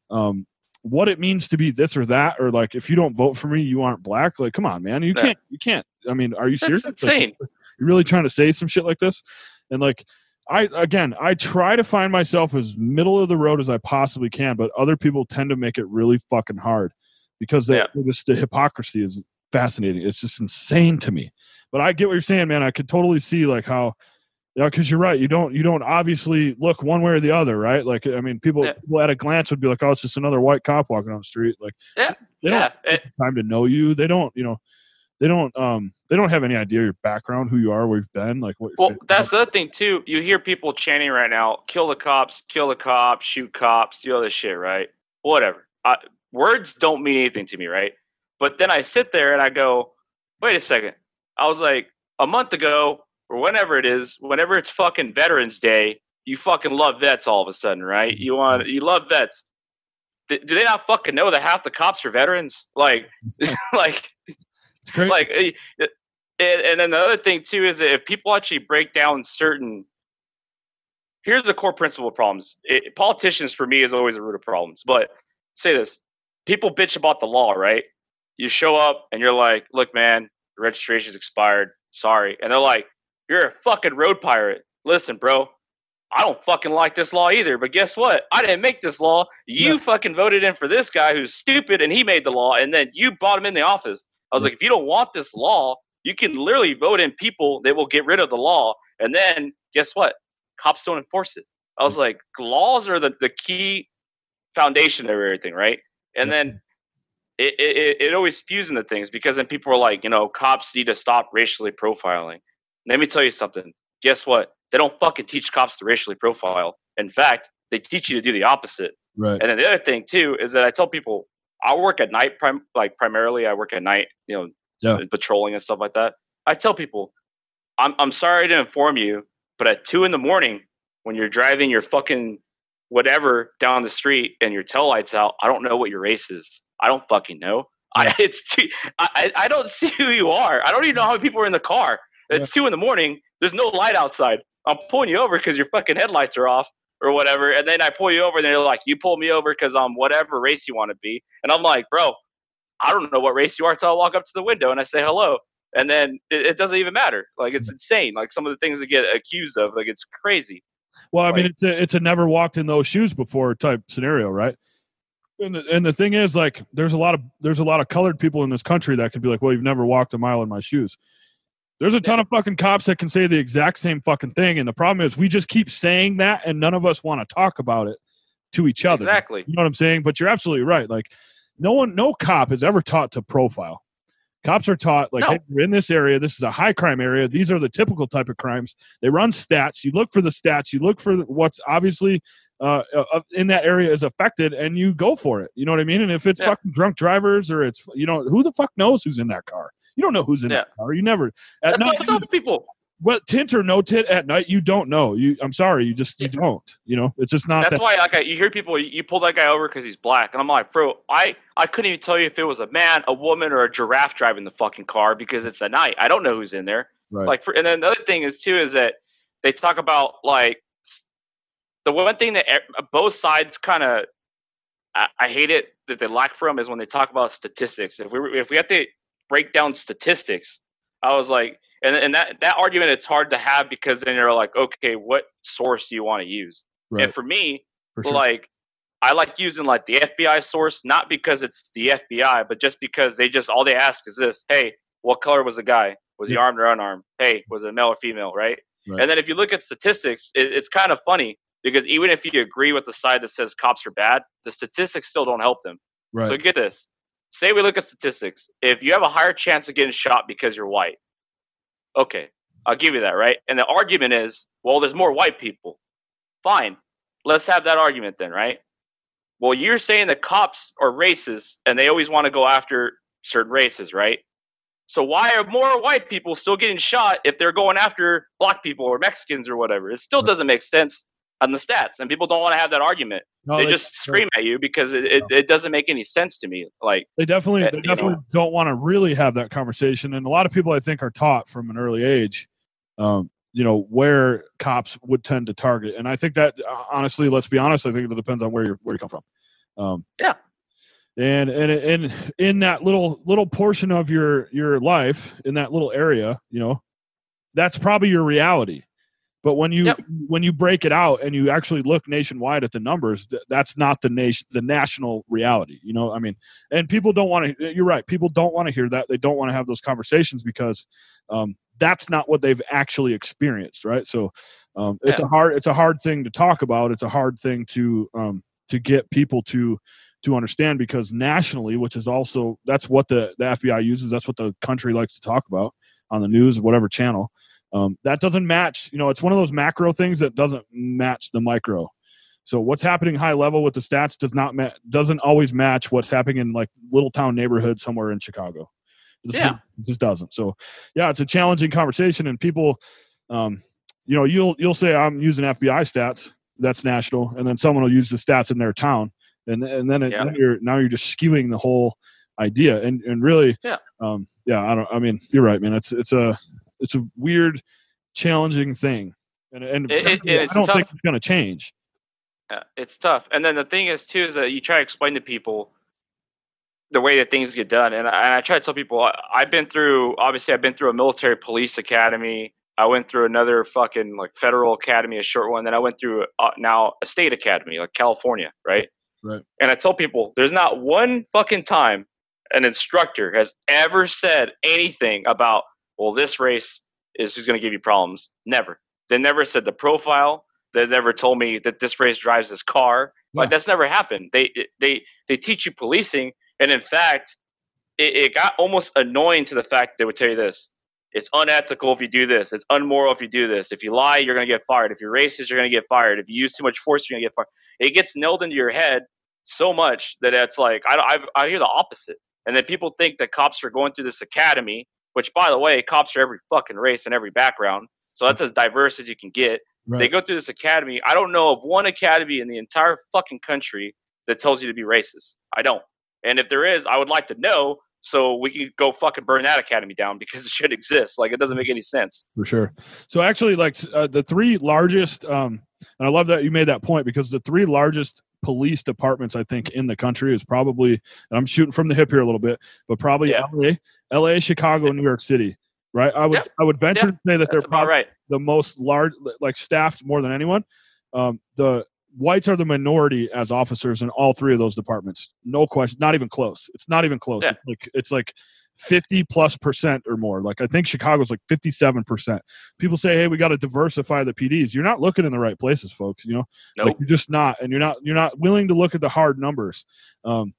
um, what it means to be this or that, or like if you don't vote for me, you aren't black. Like, come on, man, you Yeah. can't. You can't. I mean, are you serious? That's Like, insane. you're really trying to say some shit like this, and like. I again, I try to find myself as middle of the road as I possibly can, but other people tend to make it really fucking hard because they, Yeah. just the hypocrisy is fascinating. It's just insane to me. But I get what you're saying, man. I could totally see like how, yeah, because you're right. You don't you don't obviously look one way or the other, right? Like I mean, people, Yeah. people at a glance would be like, oh, it's just another white cop walking on the street. Like, Yeah. they don't Yeah, have it- time to know you. They don't, you know, they don't um they don't have any idea your background, who you are, where you've been, like what. Well, that's the other thing too. You hear people chanting right now, "Kill the cops! Kill the cops! Shoot cops!" Do all this shit, right? Whatever. I, words don't mean anything to me, right? But then I sit there and I go, "Wait a second." I was like, a month ago or whenever it is, whenever it's fucking Veterans Day, you fucking love vets all of a sudden, right? You want, you love vets. Do, do they not fucking know that half the cops are veterans? Like, like it's great. like eh, eh, and, and then the other thing too is that if people actually break down certain here's the core principle of problems it, politicians for me is always the root of problems but say this people bitch about the law right you show up and you're like look man registration's expired sorry and they're like you're a fucking road pirate listen bro I don't fucking like this law either, but guess what? I didn't make this law. You Yeah. fucking voted in for this guy who's stupid and he made the law, and then you brought him in the office. I was like, if you don't want this law, you can literally vote in people that will get rid of the law. And then guess what? Cops don't enforce it. I was like, laws are the, the key foundation of everything, right? And then it, it- it always spews into things because then people are like, you know, cops need to stop racially profiling. Let me tell you something. Guess what? They don't fucking teach cops to racially profile. In fact, they teach you to do the opposite. right. And then the other thing too is that I tell people I work at night, prim- like primarily I work at night, you know, Yeah. patrolling and stuff like that. I tell people, I'm I'm sorry to inform you, but at two in the morning when you're driving your fucking whatever down the street and your tail lights out, I don't know what your race is. I don't fucking know. I it's too, I I I don't see who you are. I don't even know how many people are in the car. It's two in the morning. There's no light outside. I'm pulling you over because your fucking headlights are off or whatever. And then I pull you over and they're like, you pull me over because I'm whatever race you want to be. And I'm like, bro, I don't know what race you are until I walk up to the window and I say hello. And then it, it doesn't even matter. Like it's mm. insane. Like some of the things that get accused of, like it's crazy. Well, I mean, it's a, it's a never walked in those shoes before type scenario, right? And the, and the thing is, like, there's a lot of there's a lot of colored people in this country that could be like, well, you've never walked a mile in my shoes. There's a ton of fucking cops that can say the exact same fucking thing, and the problem is we just keep saying that, and none of us want to talk about it to each other. Exactly. You know what I'm saying? But you're absolutely right. Like, no one, no cop is ever taught to profile. Cops are taught like, No. hey, you're in this area. This is a high crime area. These are the typical type of crimes. They run stats. You look for the stats. You look for what's obviously uh, uh, in that area is affected, and you go for it. You know what I mean? And if it's Yeah. fucking drunk drivers or it's you know who the fuck knows who's in that car? You don't know who's in Yeah. that car. You never at That's night. what I tell people. What tint or no tint at night? You don't know. You. I'm sorry. You just you don't. You know. It's just not That's that. why, like, I, you hear people, you, you pull that guy over because he's black, and I'm like, bro, I, I couldn't even tell you if it was a man, a woman, or a giraffe driving the fucking car because it's at night. I don't know who's in there. right. Like, for, and then the other thing is too is that they talk about like the one thing that both sides kind of, I, I hate it that they lack from is when they talk about statistics. If we if we have to break down statistics. I was like, and and that that argument it's hard to have because then you're like, okay, what source do you want to use? Right. And for me, For sure. like I like using like the FBI source, not because it's the FBI, but just because they just all they ask is this: Hey, what color was the guy? Was he armed or unarmed? Hey, was it male or female? Right? Right. And then if you look at statistics, it, it's kind of funny because even if you agree with the side that says cops are bad, the statistics still don't help them. right. So get this: Say we look at statistics. If you have a higher chance of getting shot because you're white, okay, I'll give you that, right? And the argument is, well, there's more white people. Fine, let's have that argument then, right? Well, you're saying the cops are racist and they always want to go after certain races, right? So why are more white people still getting shot if they're going after black people or Mexicans or whatever? It still doesn't make sense on the stats, and people don't want to have that argument. No, they just scream at you because it, it, it doesn't make any sense to me. Like, They definitely, they definitely know. don't want to really have that conversation. And a lot of people, I think, are taught from an early age, um, you know, where cops would tend to target. And I think that, uh, honestly, let's be honest, I think it depends on where you where you come from. Um, Yeah. And and and in that little little portion of your your life, in that little area, you know, that's probably your reality. But when you Yep. when you break it out and you actually look nationwide at the numbers, th- that's not the nation the national reality. You know, I mean, and people don't want to. You're right. People don't want to hear that. They don't want to have those conversations because um, that's not what they've actually experienced, right? So um, it's Yeah. a hard it's a hard thing to talk about. It's a hard thing to um, to get people to to understand because nationally, which is also that's what the the FBI uses. That's what the country likes to talk about on the news, whatever channel. Um, that doesn't match. You know, it's one of those macro things that doesn't match the micro. So what's happening high level with the stats does not ma- doesn't always match what's happening in like little town neighborhood somewhere in Chicago. It just, Yeah. it just doesn't. So yeah, it's a challenging conversation, and people, um, you know, you'll you'll say I'm using FBI stats. That's national, and then someone will use the stats in their town, and and then, it, Yeah. then you're now you're just skewing the whole idea, and and really, Yeah. um, yeah. I don't. I mean, you're right, man. It's it's a it's a weird, challenging thing, and and It- it- frankly, I don't think it's going to change. Yeah, it's tough. And then the thing is too is that you try to explain to people the way that things get done. And I, and I try to tell people I, I've been through obviously I've been through a military police academy. I went through another fucking like federal academy, a short one. Then I went through uh, now a state academy, like California, right? Right. And I tell people there's not one fucking time an instructor has ever said anything about well this race is who's going to give you problems. Never. They never said the profile. They never told me that this race drives this car. Like Yeah. that's never happened. They they they teach you policing, and in fact, it, it got almost annoying to the fact that they would tell you this: it's unethical if you do this. It's unmoral if you do this. If you lie, you're gonna get fired. If you're racist, you're gonna get fired. If you use too much force, you're gonna get fired. It gets nailed into your head so much that it's like I I, I hear the opposite, and then people think that cops are going through this academy, which by the way, cops are every fucking race and every background, so that's as diverse as you can get. They go through this academy. I don't know of one academy in the entire fucking country that tells you to be racist. I don't. And if there is, I would like to know so we can go fucking burn that academy down because it should exist. Like it doesn't make any sense. for sure. So actually, like uh, the three largest, um, and I love that you made that point because the three largest police departments I think in the country is probably, and I'm shooting from the hip here a little bit, but probably Yeah. LA, LA, Chicago, and New York City. Right. I would. I would venture to say that they're probably right. the most large, like staffed more than anyone. Um, the whites are the minority as officers in all three of those departments. No question. Not even close. It's not even close. Yeah. It's like it's like 50 plus percent or more. Like I think Chicago's like 57 percent. People say, "Hey, we got to diversify the PDs." You're not looking in the right places, folks. You know, Nope. like you're just not, and you're not you're not willing to look at the hard numbers. Um,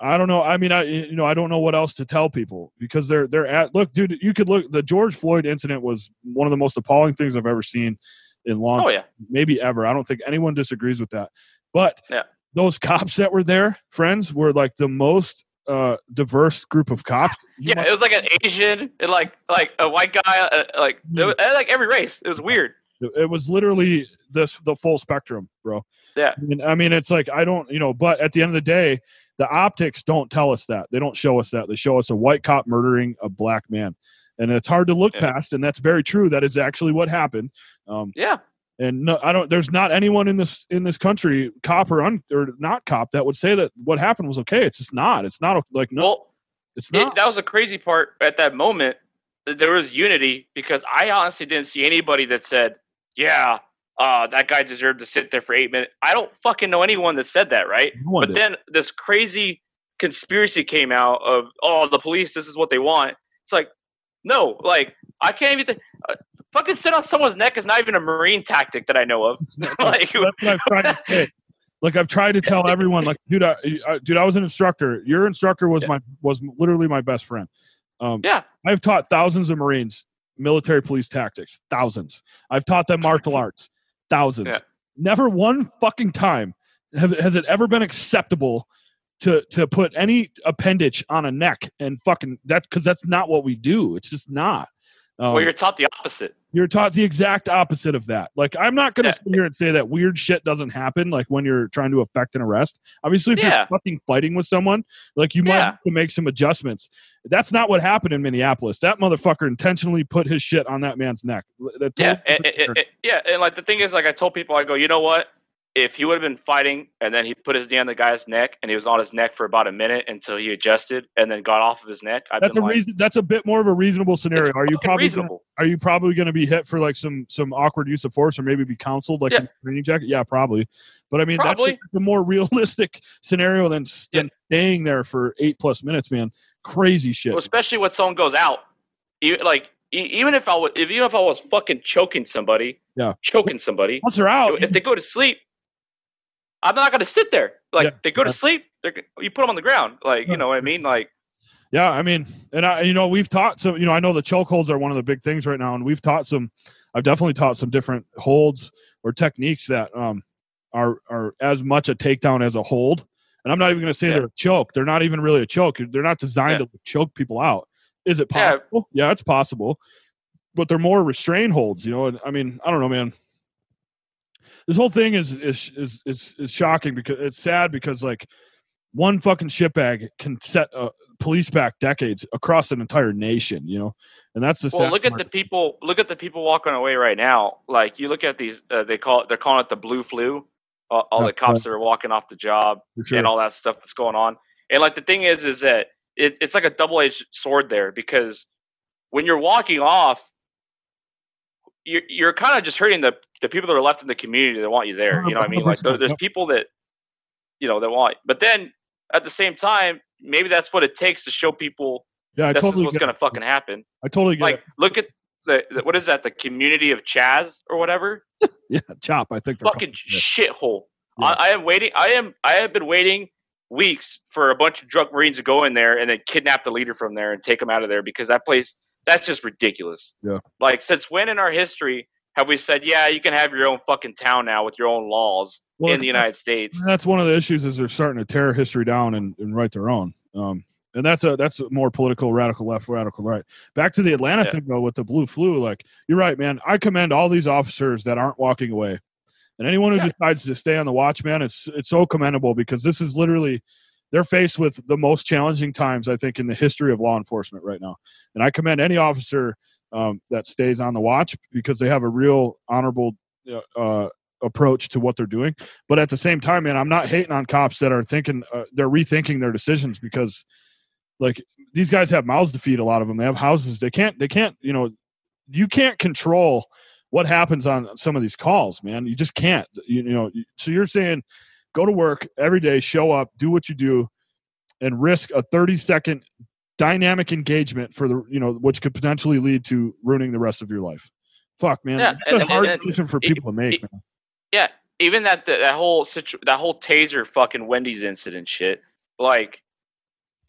I don't know. I mean, I you know I don't know what else to tell people because they're they're at look, dude. You could look. The George Floyd incident was one of the most appalling things I've ever seen in long, oh yeah. maybe ever. I don't think anyone disagrees with that. But Yeah. those cops that were there, friends, were like the most uh, diverse group of cops. Yeah, might- it was like an Asian and like like a white guy, uh, like it was, like every race. It was weird. It was literally this the full spectrum, bro. Yeah. I mean, I mean, it's like I don't, you know, but at the end of the day, the optics don't tell us that. They don't show us that. They show us a white cop murdering a black man, and it's hard to look Yeah. past. And that's very true. That is actually what happened. Um, Yeah. and no, I don't. There's not anyone in this in this country, cop or un, or not cop, that would say that what happened was okay. It's just not. It's not like no. Well, It's it, not. that was a crazy part at that moment. that There was unity because I honestly didn't see anybody that said, "Yeah, uh, that guy deserved to sit there for eight minutes." I don't fucking know anyone that said that, right? No But did. then this crazy conspiracy came out of, "Oh, the police, this is what they want." It's like, no, like I can't even. Th- uh, fucking sit on someone's neck is not even a marine tactic that I know of. like, That's what I've tried to say. Like I've tried to tell everyone, like, dude, I, I, dude, I was an instructor. Your instructor was Yeah. my was literally my best friend. Um, Yeah. I've taught thousands of Marines military police tactics, thousands. I've taught them martial arts, thousands. Yeah. Never one fucking time have, has it ever been acceptable to to put any appendage on a neck and fucking that because that's not what we do. It's just not. Um, well, you're taught the opposite. you're taught the exact opposite of that. Like, I'm not going to Yeah. sit here and say that weird shit doesn't happen, like when you're trying to affect an arrest. Obviously, if Yeah. you're fucking fighting with someone, like you might Yeah. have to make some adjustments. That's not what happened in Minneapolis. That motherfucker intentionally put his shit on that man's neck. That Yeah, and, and- and- yeah, and like the thing is, like I told people, I go, you know what? If he would have been fighting and then he put his knee on the guy's neck and he was on his neck for about a minute until he adjusted and then got off of his neck, I've that's a like, reason. That's a bit more of a reasonable scenario. Are you probably gonna, are you probably going to be hit for like some some awkward use of force or maybe be counseled like Yeah. in a training jacket? Yeah, probably. But I mean, Probably. that's a more realistic scenario than, than staying there for eight plus minutes, man. Crazy shit. Well, especially when someone goes out, even like even if I was, if even if I was fucking choking somebody, Yeah. choking somebody, Once they're out, if they go to sleep, I'm not gonna sit there. Like Yeah. they go to sleep, they're, you put them on the ground. Like Yeah. you know what I mean? Like Yeah, I mean, and I, you know, we've taught some. You know, I know the choke holds are one of the big things right now, and we've taught some. I've definitely taught some different holds or techniques that um are are as much a takedown as a hold. And I'm not even going to say Yeah. they're a choke. They're not even really a choke. They're not designed Yeah. to choke people out. Is it possible? Yeah. it's possible, but they're more restrained holds. You know, and I mean, I don't know, man. This whole thing is is is is, is shocking because it's sad because like one fucking shitbag can set a police back decades across an entire nation, you know, and that's the Well, look at the people. Look at the people walking away right now. Like you look at these. Uh, they call it. They're calling it the blue flu. All, all the cops that are walking off the job sure. and all that stuff that's going on. And like the thing is, is that it, it's like a double edged sword there because when you're walking off, you're you're kind of just hurting the the people that are left in the community that want you there. You know what I mean? Like there- there's people that you know that want. But then at the same time, maybe that's what it takes to show people yeah, I this totally is what's going to fucking happen I totally get like it. look at the, the what is that the community of Chaz or whatever Yeah, chop. I think they're fucking shithole. Yeah. I, I am waiting. I am. I have been waiting weeks for a bunch of drug marines to go in there and then kidnap the leader from there and take him out of there because that place that's just ridiculous. Yeah. Like since when in our history have we said, yeah, you can have your own fucking town now with your own laws Well, in the United States? That's one of the issues is they're starting to tear history down and, and write their own. Um, and that's a that's a more political radical left, radical right. Back to the Atlanta Yeah. thing though with the blue flu, like you're right, man. I commend all these officers that aren't walking away. And anyone who Yeah. decides to stay on the watch, man, it's it's so commendable because this is literally they're faced with the most challenging times I think in the history of law enforcement right now. And I commend any officer um, that stays on the watch because they have a real honorable uh, uh, approach to what they're doing. But at the same time, man, I'm not hating on cops that are thinking uh, they're rethinking their decisions because, like, these guys have mouths to feed. A lot of them, they have houses. They can't. They can't. You know, you can't control what happens on some of these calls, man. You just can't. You, you know. So you're saying, go to work every day, show up, do what you do, and risk a 30 second dynamic engagement for the you know which could potentially lead to ruining the rest of your life. Fuck, man. Yeah, It's a hard and- decision for it- people to make. it-. Yeah, even that that whole situ- that whole taser fucking Wendy's incident shit. Like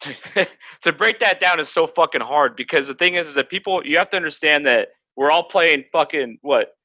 to break that down is so fucking hard because the thing is, is that people you have to understand that we're all playing fucking what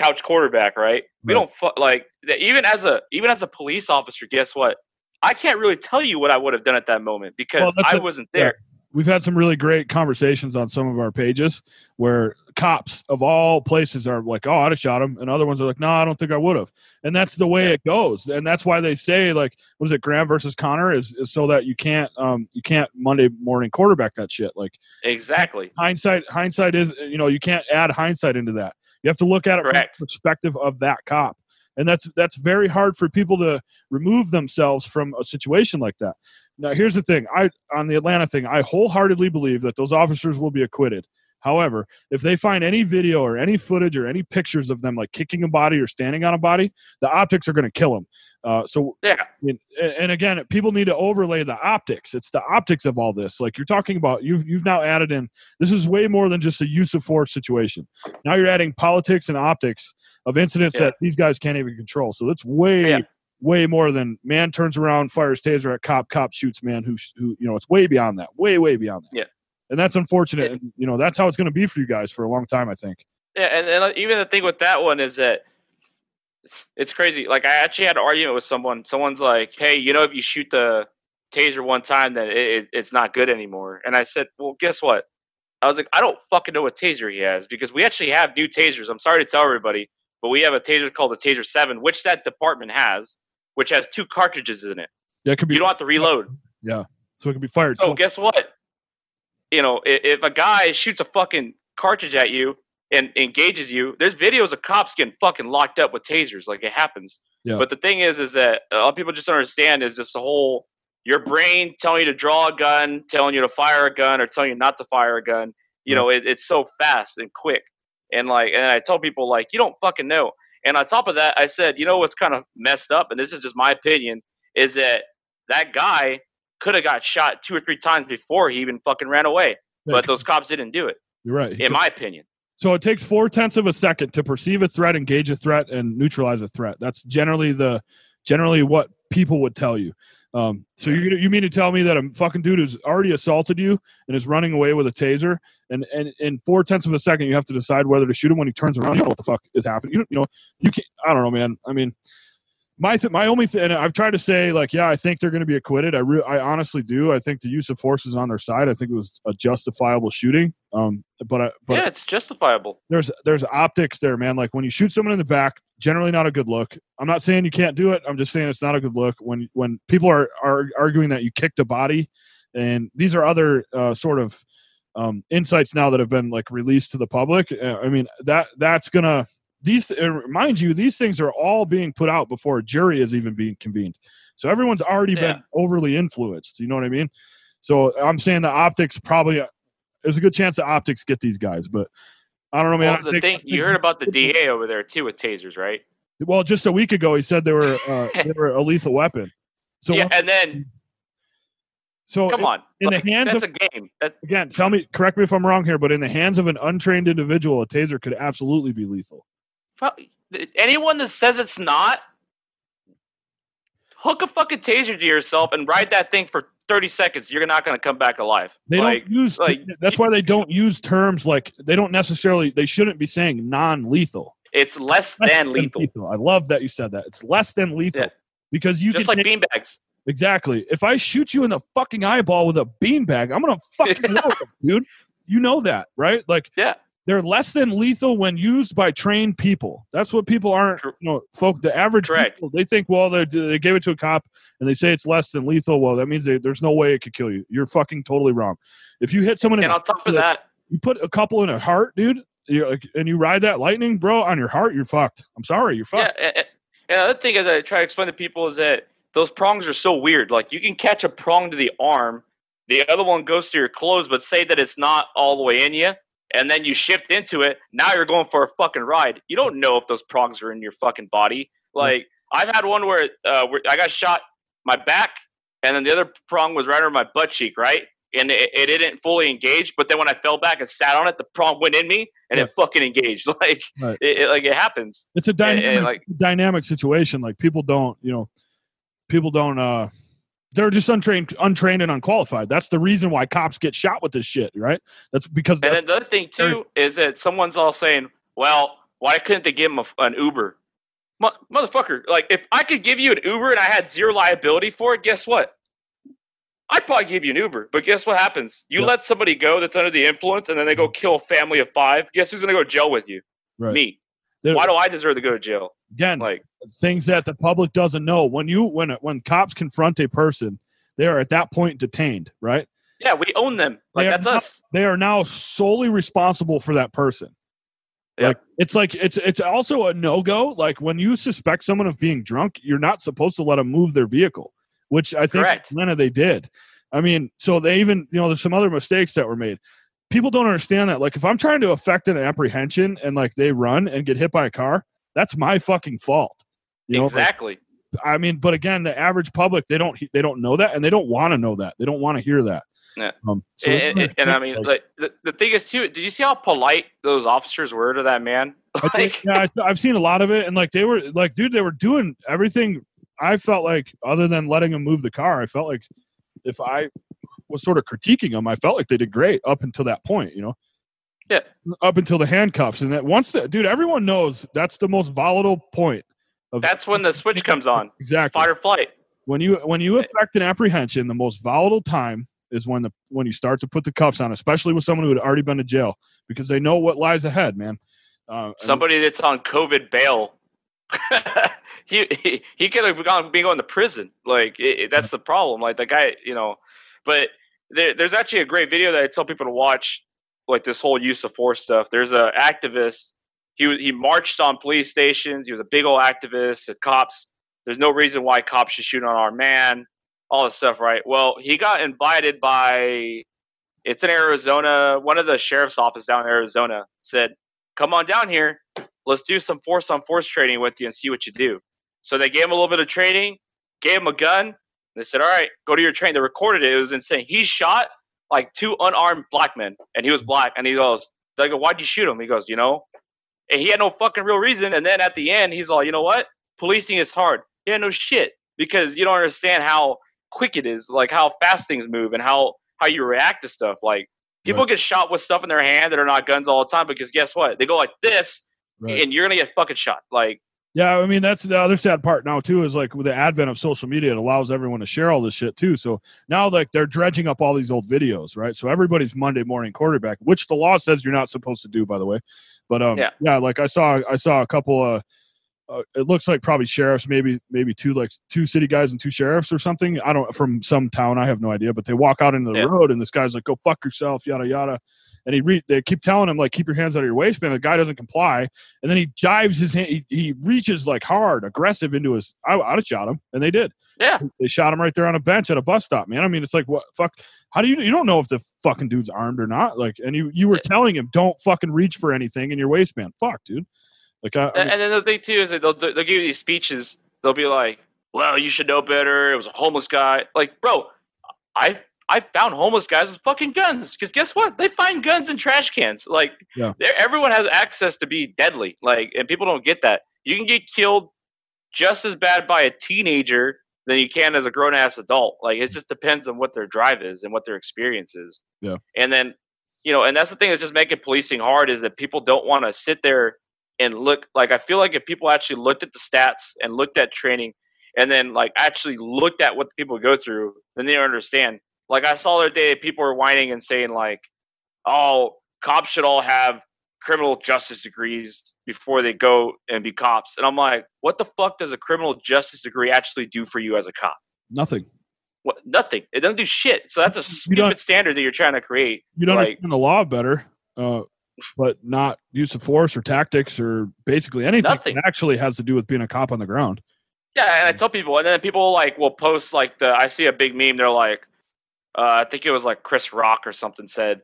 couch quarterback, right? We Right. don't like even as a even as a police officer. Guess what? I can't really tell you what I would have done at that moment because Well, I a- wasn't yeah. there. we've had some really great conversations on some of our pages where cops of all places are like, "Oh, I'd have shot him," and other ones are like, "No, I don't think I would have." And that's the way Yeah. it goes, and that's why they say like, "What is it, Graham versus Connor?" Is, is so that you can't um you can't Monday morning quarterback that shit. Like Exactly. hindsight, hindsight is you know you can't add hindsight into that. You have to look at it Correct. from the perspective of that cop. and that's that's very hard for people to remove themselves from a situation like that. Now, here's the thing: I on the Atlanta thing, I wholeheartedly believe that those officers will be acquitted. However, if they find any video or any footage or any pictures of them like kicking a body or standing on a body, the optics are going to kill them. Uh, so Yeah. I mean, and again, people need to overlay the optics. It's the optics of all this. Like you're talking about, you've you've now added in. This is way more than just a use of force situation. Now you're adding politics and optics of incidents Yeah. that these guys can't even control. So that's way, Yeah. way more than man turns around, fires taser at cop, cop shoots man who who you know. It's way beyond that. Way way beyond that. Yeah. And that's unfortunate. And, you know that's how it's going to be for you guys for a long time. I think. Yeah, and, and even the thing with that one is that it's crazy. Like I actually had an argument with someone. Someone's like, "Hey, you know, if you shoot the taser one time, then it, it, it's not good anymore." And I said, "Well, guess what?" I was like, "I don't fucking know what taser he has because we actually have new tasers. I'm sorry to tell everybody, but we have a taser called the Taser Seven, which that department has, which has two cartridges in it. Yeah, it could be. You don't have to reload. Yeah. So it could be fired. So guess what? You know, if, if a guy shoots a fucking cartridge at you and engages you, there's videos of cops getting fucking locked up with tasers. Like it happens. Yeah. But the thing is, is that a lot of people just don't understand is this the whole your brain telling you to draw a gun, telling you to fire a gun, or telling you not to fire a gun. You know, it, it's so fast and quick. And like, and I tell people like, you don't fucking know. And on top of that, I said, you know what's kind of messed up, and this is just my opinion, is that that guy could have got shot two or three times before he even fucking ran away. But those cops didn't do it, You're right. In my opinion. So it takes four tenths of a second to perceive a threat, engage a threat, and neutralize a threat. That's generally the generally what people would tell you. Um, so you you mean to tell me that a fucking dude who's already assaulted you and is running away with a taser, and and in four tenths of a second you have to decide whether to shoot him when he turns around? You know what the fuck is happening. You, you know you can't. I don't know, man. I mean, my th- my only thing, and I've tried to say like, yeah, I think they're going to be acquitted. I re- I honestly do. I think the use of force is on their side. I think it was a justifiable shooting. Um, but I but yeah, it's justifiable. there's there's optics there, man. Like when you shoot someone in the back, generally not a good look. I'm not saying you can't do it. I'm just saying it's not a good look when when people are are arguing that you kicked a body, and these are other uh, sort of um, insights now that have been like released to the public. Uh, I mean that that's gonna these uh, mind you these things are all being put out before a jury is even being convened. So everyone's already Yeah. been overly influenced. You know what I mean? So I'm saying the optics probably there's a good chance the optics get these guys, but I don't know, man. Well, the thing you heard about the DA over there too with tasers, right? Well, just a week ago, he said they were uh, they were a lethal weapon. So yeah, and then so come on, in the like, hands that's of- a game. That, again, tell me, correct me if I'm wrong here, but in the hands of an untrained individual, a taser could absolutely be lethal. Probably- anyone that says it's not, hook a fucking taser to yourself and ride that thing for 30 seconds. You're not going to come back alive. They like, don't use. like- that's why they don't use terms like they don't necessarily. They shouldn't be saying non-lethal. it's less Less than lethal, I love that you said that. It's less than lethal Yeah. because you just can like beanbags. exactly. If I shoot you in the fucking eyeball with a beanbag, I'm gonna fucking know dude. You know that, right? Like Yeah. They're less than lethal when used by trained people. That's what people aren't. You know, folk. The average Correct. people they think, well, they gave it to a cop and they say it's less than lethal. Well, that means they, there's no way it could kill you. You're fucking totally wrong. If you hit someone And the on top of that, you put a couple in a heart, dude, you're like, and you ride that lightning, bro, on your heart, you're fucked. I'm sorry, you're yeah. fucked. And, and the other thing is, I try to explain to people is that those prongs are so weird. Like you can catch a prong to the arm, the other one goes to your clothes, but say that it's not all the way in you, and then you shift into it. Now you're going for a fucking ride. You don't know if those prongs are in your fucking body. Like I've had one where, uh, where I got shot my back, and then the other prong was right over my butt cheek, right? And it, it didn't fully engage, but then when I fell back and sat on it, the prong went in me and it fucking engaged. Like Right. it, it- like it happens. It's a dynamic, and, like- dynamic situation. Like people don't, you know, people don't. uh They're just untrained, untrained and unqualified. That's the reason why cops get shot with this shit, right? That's because And then the other thing too is that someone's all saying, "Well, why couldn't they give him a, an Uber?" Mo- motherfucker, like if I could give you an Uber and I had zero liability for it, guess what? I'd probably give you an Uber, but guess what happens? You Yeah. let somebody go that's under the influence, and then they go mm-hmm. kill a family of five. Guess who's gonna go to jail with you? Right. Me. There- Why do I deserve to go to jail? again, Like, things that the public doesn't know. When you when when cops confront a person, they are at that point detained, right? yeah, we own them. Like They that's not- us. They are now solely responsible for that person. Yeah. Like it's like it's it's also a no go. Like when you suspect someone of being drunk, you're not supposed to let them move their vehicle, which I think Correct. Atlanta they did. I mean, so they even you know there's some other mistakes that were made. People don't understand that. Like if I'm trying to affect an apprehension and like they run and get hit by a car, that's my fucking fault. You know, like, exactly. I mean, but again, the average public they don't they don't know that and they don't want to know that. They don't want to hear that. Yeah. Um, so and, I mean, like- like, the, the thing is too. Did you see how polite those officers were to that man? I think, Like, yeah, I, I've seen a lot of it, and like they were like, dude, they were doing everything. I felt like, other than letting him move the car, I felt like if I was sort of critiquing them, I felt like they did great up until that point, you know. Yeah. Up until the handcuffs, and that once the dude, everyone knows that's the most volatile point. Of that's when the switch comes on. exactly Fight or flight. when you when you affect an apprehension, the most volatile time is when the when you start to put the cuffs on, especially with someone who had already been to jail, because they know what lies ahead, man. Uh, and- Somebody that's on COVID bail. he, he he could have gone been going to prison. Like it, it- that's the problem. Like the guy, you know. But there, there's actually a great video that I tell people to watch. Like this whole use of force stuff. There's a activist. He he marched on police stations. He was a big old activist. Said cops. There's no reason why cops should shoot on our man. All this stuff, right? Well, he got invited by. It's in Arizona. One of the sheriff's office down in Arizona said, "Come on down here. Let's do some force on force training with you and see what you do." So they gave him a little bit of training, gave him a gun. They said, "All right, go to your train." They recorded it. It was insane. He shot like two unarmed black men, and he was black. And he goes, "They go, why'd you shoot him?" He goes, "You know." And he had no fucking real reason. And then at the end, he's all, "You know what? Policing is hard." Yeah, no shit, because you don't understand how quick it is, like how fast things move and how how you react to stuff. Like people Right. get shot with stuff in their hand that are not guns all the time because guess what? They go like this, Right. and you're gonna get fucking shot. Like Yeah, I mean that's the other sad part now too is like with the advent of social media, it allows everyone to share all this shit too. So now like they're dredging up all these old videos, right? So everybody's Monday morning quarterback, which the law says you're not supposed to do, by the way. But um, Yeah. yeah, like I saw, I saw a couple of. Uh, it looks like probably sheriffs, maybe maybe two like two city guys and two sheriffs or something. I don't from some town. I have no idea. But they walk out into the Yeah. road and this guy's like, "Go fuck yourself," yada yada. And he re- they keep telling him like, "Keep your hands out of your waistband." The guy doesn't comply, and then he jives his hand. He, he reaches like hard, aggressive into his. I, I'd have shot him, and they did. yeah, They shot him right there on a bench at a bus stop, man. I mean, it's like what fuck. How do you you don't know if the fucking dude's armed or not? Like, and you you were Yeah. telling him don't fucking reach for anything in your waistband. Fuck, dude. Like, I, I and, and then the thing too is that they'll they'll give you these speeches. They'll be like, "Well, you should know better. It was a homeless guy." Like, bro, I I found homeless guys with fucking guns because guess what? They find guns in trash cans. Like, Yeah. everyone has access to be deadly. Like, and people don't get that. You can get killed just as bad by a teenager than you can as a grown ass adult. Like, it just depends on what their drive is and what their experience is. Yeah. And then, you know, and that's the thing that's just making policing hard is that people don't want to sit there and look like I feel like if people actually looked at the stats and looked at training and then like actually looked at what the people go through, then they understand. Like I saw the other day people were whining and saying like, "Oh, cops should all have criminal justice degrees before they go and be cops." And I'm like, "What the fuck does a criminal justice degree actually do for you as a cop?" nothing. What? Nothing. It doesn't do shit. So that's a stupid standard that you're trying to create. You don't Like- understand the law better, uh, but not use of force or tactics or basically anything Nothing. that actually has to do with being a cop on the ground. Yeah, and I tell people, and then people like will post like the. I see a big meme. They're like, uh, I think it was like Chris Rock or something said,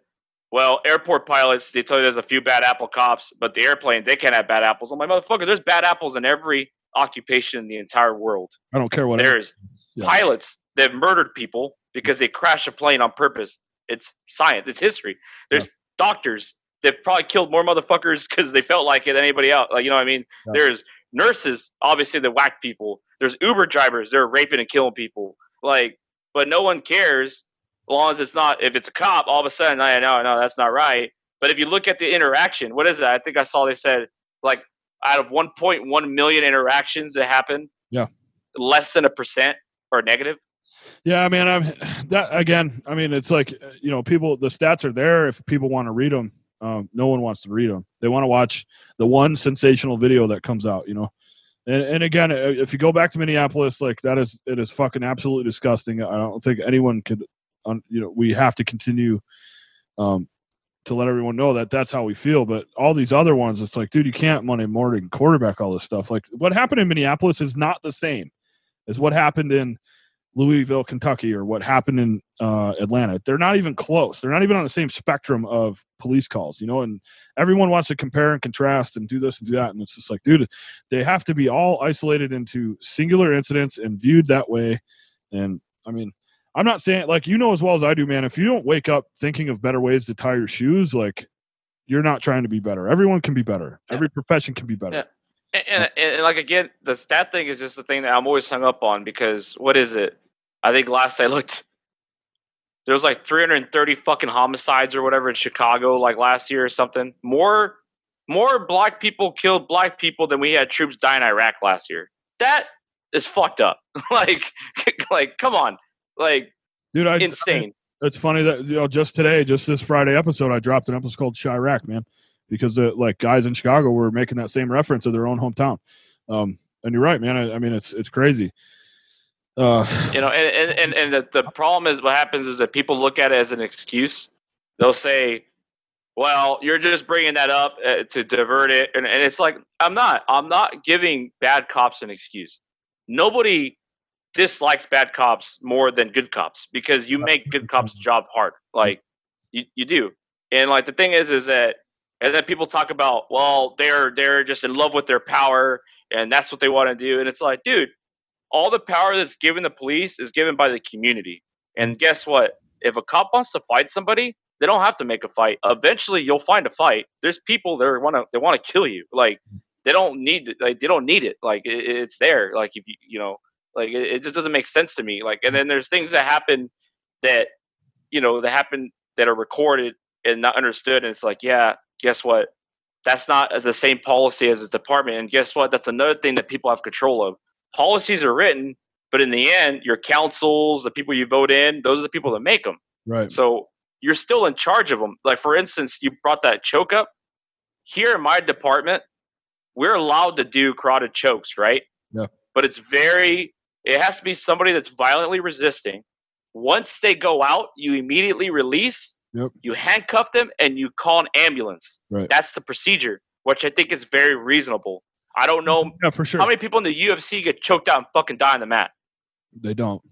"Well, airport pilots they tell you there's a few bad apple cops, but the airplane they can't have bad apples." I'm like, motherfucker, there's bad apples in every occupation in the entire world. I don't care what. There's Yeah. pilots that murdered people because they crashed a plane on purpose. It's science. It's history. There's doctors that probably killed more motherfuckers because they felt like it than anybody else. Like you know what I mean? Yeah. There's nurses, obviously that whack people. There's Uber drivers, they're raping and killing people. Like, but no one cares long as it's not. If it's a cop, all of a sudden, I no, no, that's not right. But if you look at the interaction, what is that? I think I saw they said like out of 1.1 million interactions that happen, Yeah. less than a percent are negative. Yeah, I mean, I'm that again. I mean, it's like you know, people. The stats are there if people want to read them. Um, no one wants to read them. They want to watch the one sensational video that comes out. You know, and and again, if you go back to Minneapolis, like that is it is fucking absolutely disgusting. I don't think anyone could. Um, you know, we have to continue um, to let everyone know that that's how we feel. But all these other ones, it's like, dude, you can't Monday morning quarterback all this stuff. Like what happened in Minneapolis is not the same as what happened in Louisville, Kentucky, or what happened in uh, Atlanta. They're not even close. They're not even on the same spectrum of police calls, you know. And everyone wants to compare and contrast and do this and do that, and it's just like, dude, they have to be all isolated into singular incidents and viewed that way. And I mean, I'm not saying like you know as well as I do, man. If you don't wake up thinking of better ways to tie your shoes, like you're not trying to be better. Everyone can be better. Yeah. Every profession can be better. Yeah. And, and, and like again, the stat thing is just the thing that I'm always hung up on because what is it? I think last I looked, there was like 330 fucking homicides or whatever in Chicago like last year or something. More more black people killed black people than we had troops die in Iraq last year. That is fucked up. like like come on. Like Dude, I insane. it's funny that you know just today, just this Friday episode, I dropped an episode called Chiraq, man, because the like guys in Chicago were making that same reference of their own hometown. Um, and you're right, man. I, I mean, it's it's crazy. Uh, you know and and, and the, the problem is what happens is that people look at it as an excuse they'll say well you're just bringing that up uh, to divert it and, and it's like i'm not i'm not giving bad cops an excuse nobody dislikes bad cops more than good cops because you make good cops job hard like you, you do and like the thing is is that and then people talk about well they're they're just in love with their power and that's what they want to do and it's like dude all the power that's given the police is given by the community. And guess what? If a cop wants to fight somebody, they don't have to make a fight. Eventually, you'll find a fight. There's people that want to they want to kill you. Like they don't need like they don't need it. Like it, it's there. Like if you you know like it, it just doesn't make sense to me. Like and then there's things that happen that you know that happen that are recorded and not understood. And it's like yeah, guess what? That's not as the same policy as a department. And guess what? That's another thing that people have control of policies are written, but in the end, your councils, the people you vote in, those are the people that make them. right. So you're still in charge of them. Like for instance, you brought that choke up. Here in my department, we're allowed to do carotid chokes, right? Yeah. But it's very. It has to be somebody that's violently resisting. Once they go out, you immediately release. Yep. You handcuff them and you call an ambulance. Right. That's the procedure, which I think is very reasonable. I don't know Yeah, for sure. how many people in the UFC get choked out and fucking die on the mat? they don't.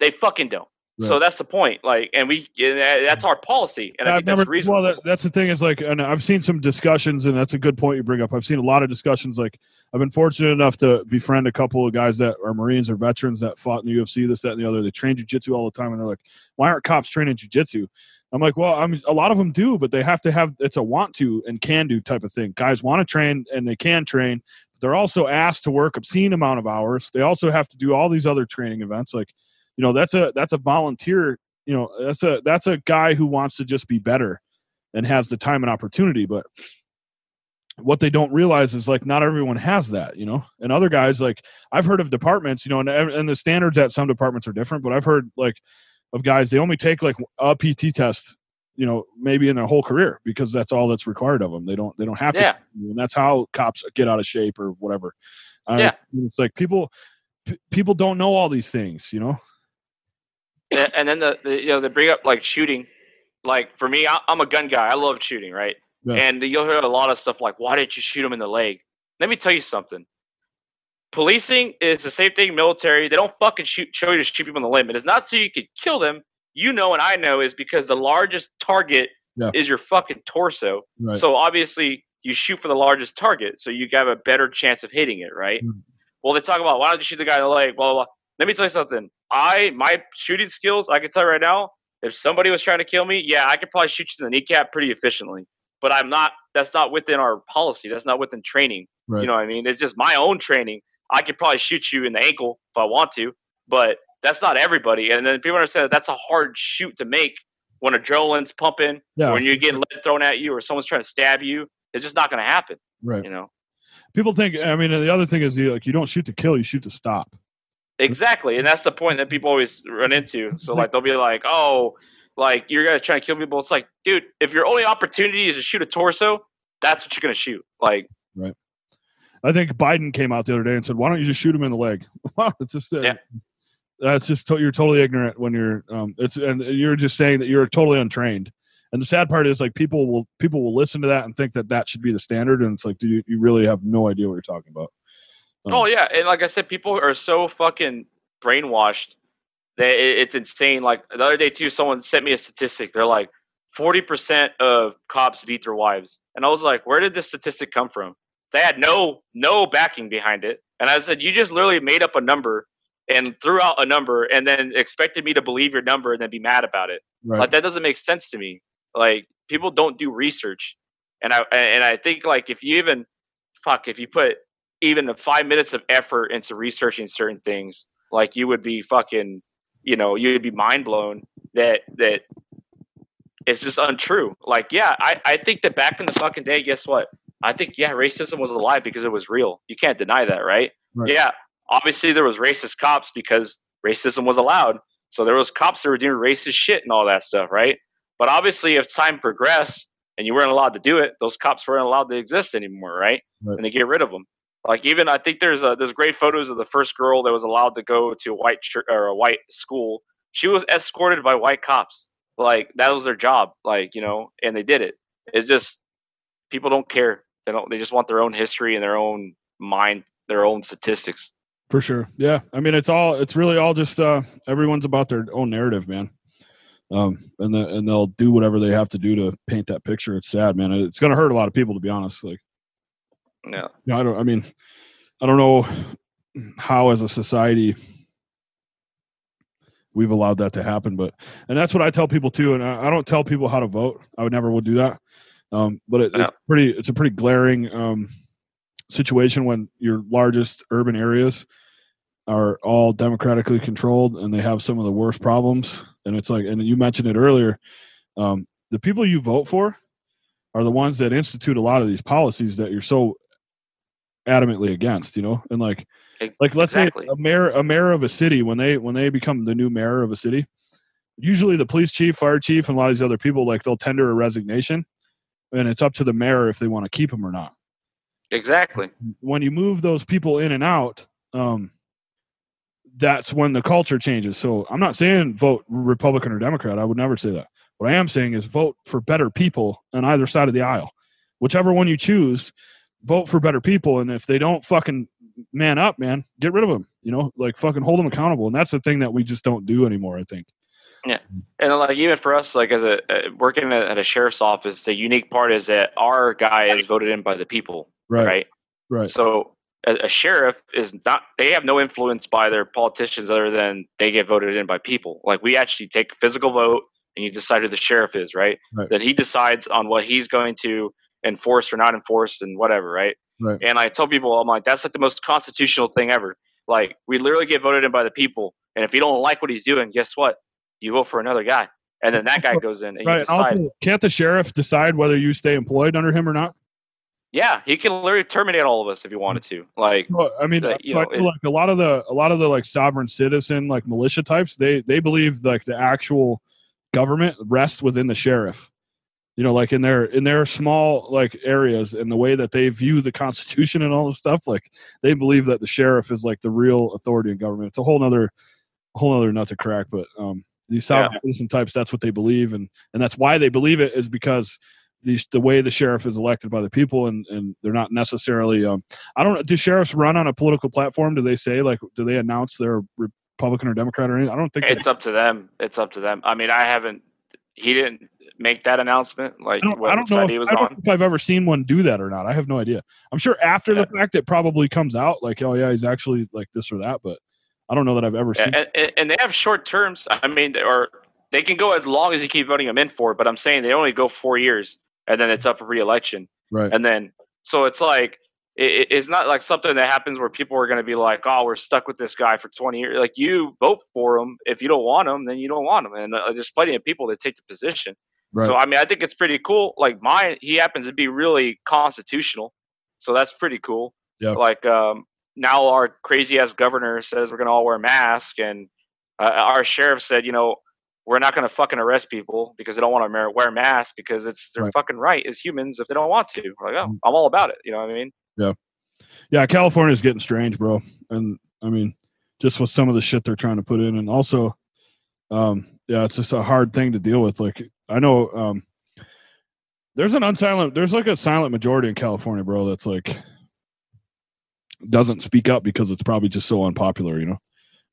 They fucking don't. So that's the point. Like, and we and that's our policy, and I I've think that's never- reasonable. Well, that, that's the thing is like, and I've seen some discussions, and that's a good point you bring up. I've seen a lot of discussions. Like, I've been fortunate enough to befriend a couple of guys that are Marines or veterans that fought in the UFC, this, that, and the other. They train jujitsu all the time, and they're like, "Why aren't cops training jujitsu?" I'm like, "Well, I'm a lot of them do, but they have to have it's a want to and can do type of thing. Guys want to train and they can train, but they're also asked to work obscene amount of hours. They also have to do all these other training events, like." You know that's a that's a volunteer you know that's a that's a guy who wants to just be better and has the time and opportunity but what they don't realize is like not everyone has that you know and other guys like i've heard of departments you know and, and the standards at some departments are different but i've heard like of guys they only take like a pt test you know maybe in their whole career because that's all that's required of them they don't they don't have Yeah. to and that's how cops get out of shape or whatever Uh, Yeah. it's like people p- people don't know all these things you know and then the, the you know they bring up like shooting. Like for me, I, I'm a gun guy. I love shooting, right? Yeah. And you'll hear a lot of stuff like, "Why didn't you shoot him in the leg?" Let me tell you something. Policing is the same thing. Military, they don't fucking shoot show you to shoot people in the limb. It is not so you could kill them. You know, and I know is because the largest target Yeah. is your fucking torso. right So obviously, you shoot for the largest target, so you have a better chance of hitting it, right? Mhm. Well, they talk about why don't you shoot the guy in the leg? Blah, blah blah. Let me tell you something. I my shooting skills, I can tell you right now. If somebody was trying to kill me, yeah, I could probably shoot you in the kneecap pretty efficiently. But I'm not. That's not within our policy. That's not within training. right You know what I mean? It's just my own training. I could probably shoot you in the ankle if I want to, but that's not everybody. And then people understand that that's a hard shoot to make when adrenaline's pumping, yeah when you're getting lead thrown at you, or someone's trying to stab you. It's just not going to happen. right You know. people think i mean the other thing is you like you don't shoot to kill you shoot to stop Exactly, and that's the point that people always run into. So like they'll be like, "Oh, like you're guys trying to kill people." It's like, dude, if your only opportunity is to shoot a torso, that's what you're gonna shoot. Like, right? i think biden came out the other day and said why don't you just shoot him in the leg wow it's just uh, Yeah. that's just to- you're totally ignorant when you're um it's and you're just saying that you're totally untrained And the sad part is like people will people will listen to that and think that that should be the standard, and it's like, do you, you really have no idea what you're talking about? Oh mm. yeah, and like I said, people are so fucking brainwashed that it's insane. Like the other day too, someone sent me a statistic. They're like, forty percent of cops beat their wives, and I was like, where did this statistic come from? They had no no backing behind it, and I said, you just literally made up a number and threw out a number, and then expected me to believe your number and then be mad about it. Right. Like that doesn't make sense to me. Like people don't do research, and I and I think like if you even fuck if you put even five minutes of effort into researching certain things, like you would be fucking, you know, you'd be mind blown that that it's just untrue. Like, yeah, I, I think that back in the fucking day, guess what? I think yeah, racism was alive because it was real. You can't deny that, right? right? Yeah, obviously there was racist cops because racism was allowed. So there was cops that were doing racist shit and all that stuff, right? But obviously, if time progressed and you weren't allowed to do it, those cops weren't allowed to exist anymore, right? right. And they get rid of them. Like even I think there's a, there's great photos of the first girl that was allowed to go to a white or a white school. She was escorted by white cops. Like that was their job. Like you know, and they did it. It's just people don't care. They don't. They just want their own history and their own mind, their own statistics. For sure. Yeah. I mean, it's all. It's really all just. uh Everyone's about their own narrative, man. Um, and the, and they'll do whatever they have to do to paint that picture. It's sad, man. It's going to hurt a lot of people, to be honest. Like, yeah. Yeah, I don't. I mean, I don't know how as a society we've allowed that to happen, but and that's what I tell people too. And I, I don't tell people how to vote. I would never would do that. Um, but it, it's pretty. It's a pretty glaring um, situation when your largest urban areas are all democratically controlled and they have some of the worst problems. And it's like, and you mentioned it earlier. Um, the people you vote for are the ones that institute a lot of these policies that you're so adamantly against, you know, and like, like let's exactly. say a mayor, a mayor of a city when they when they become the new mayor of a city, usually the police chief, fire chief, and a lot of these other people like they'll tender a resignation, and it's up to the mayor if they want to keep him or not. Exactly. When you move those people in and out, um, that's when the culture changes. So I'm not saying vote Republican or Democrat. I would never say that. What I am saying is vote for better people on either side of the aisle. Whichever one you choose, vote for better people. And if they don't fucking man up man get rid of them you know like fucking hold them accountable. And that's the thing that we just don't do anymore i think. Yeah. And like even for us like as a uh, working at a sheriff's office the unique part is that our guy is voted in by the people right. right, right. so a, a sheriff is not they have no influence by their politicians other than they get voted in by people. Like we actually take a physical vote and you decide who the sheriff is right, right. that he decides on what he's going to enforced or not enforced and whatever, right? Right. And I tell people, I'm like, that's like the most constitutional thing ever. Like, we literally get voted in by the people, and if you don't like what he's doing, guess what? You vote for another guy, and then that guy goes in, and right. you decide. Also, can't the sheriff decide whether you stay employed under him or not? Yeah, he can literally terminate all of us if he wanted to. Like, well, I mean, uh, you know, it, like a lot of the a lot of the like sovereign citizen like militia types, they they believe like the actual government rests within the sheriff you know like in their in their small like areas and the way that they view the constitution and all this stuff like they believe that the sheriff is like the real authority in government. It's a whole nother whole nother nut to crack but um these sovereign yeah. citizen types that's what they believe and and that's why they believe it is because these the way the sheriff is elected by the people and and they're not necessarily um i don't do sheriffs run on a political platform? Do they say like do they announce their republican or democrat or anything? I don't think it's up to them. It's up to them. I mean i haven't he didn't make that announcement? Like I don't, I don't know. If, I don't if I've ever seen one do that or not. I have no idea. I'm sure after yeah. the fact it probably comes out like, oh yeah, he's actually like this or that, but I don't know that I've ever seen. And, and they have short terms. I mean, or they can go as long as you keep voting them in for. But I'm saying they only go four years, and then it's up for reelection. Right. And then so it's like it, it's not like something that happens where people are going to be like, "Oh, we're stuck with this guy for 20 years." Like you vote for him. If you don't want him, then you don't want him. And uh, there's plenty of people that take the position. Right. So I mean, I think it's pretty cool. Like mine, he happens to be really constitutional, so that's pretty cool. Yeah. Like um, now, our crazy ass governor says we're gonna all wear masks, and uh, our sheriff said, you know, we're not gonna fucking arrest people because they don't want to wear masks because it's their right. fucking right as humans if they don't want to. We're like, oh, mm. I'm all about it. You know what I mean? Yeah. Yeah. California's getting strange, bro. And I mean, just with some of the shit they're trying to put in, and also, um, yeah, it's just a hard thing to deal with. Like I know um, there's an unsilent there's like a silent majority in California, bro, that's like doesn't speak up because it's probably just so unpopular, you know.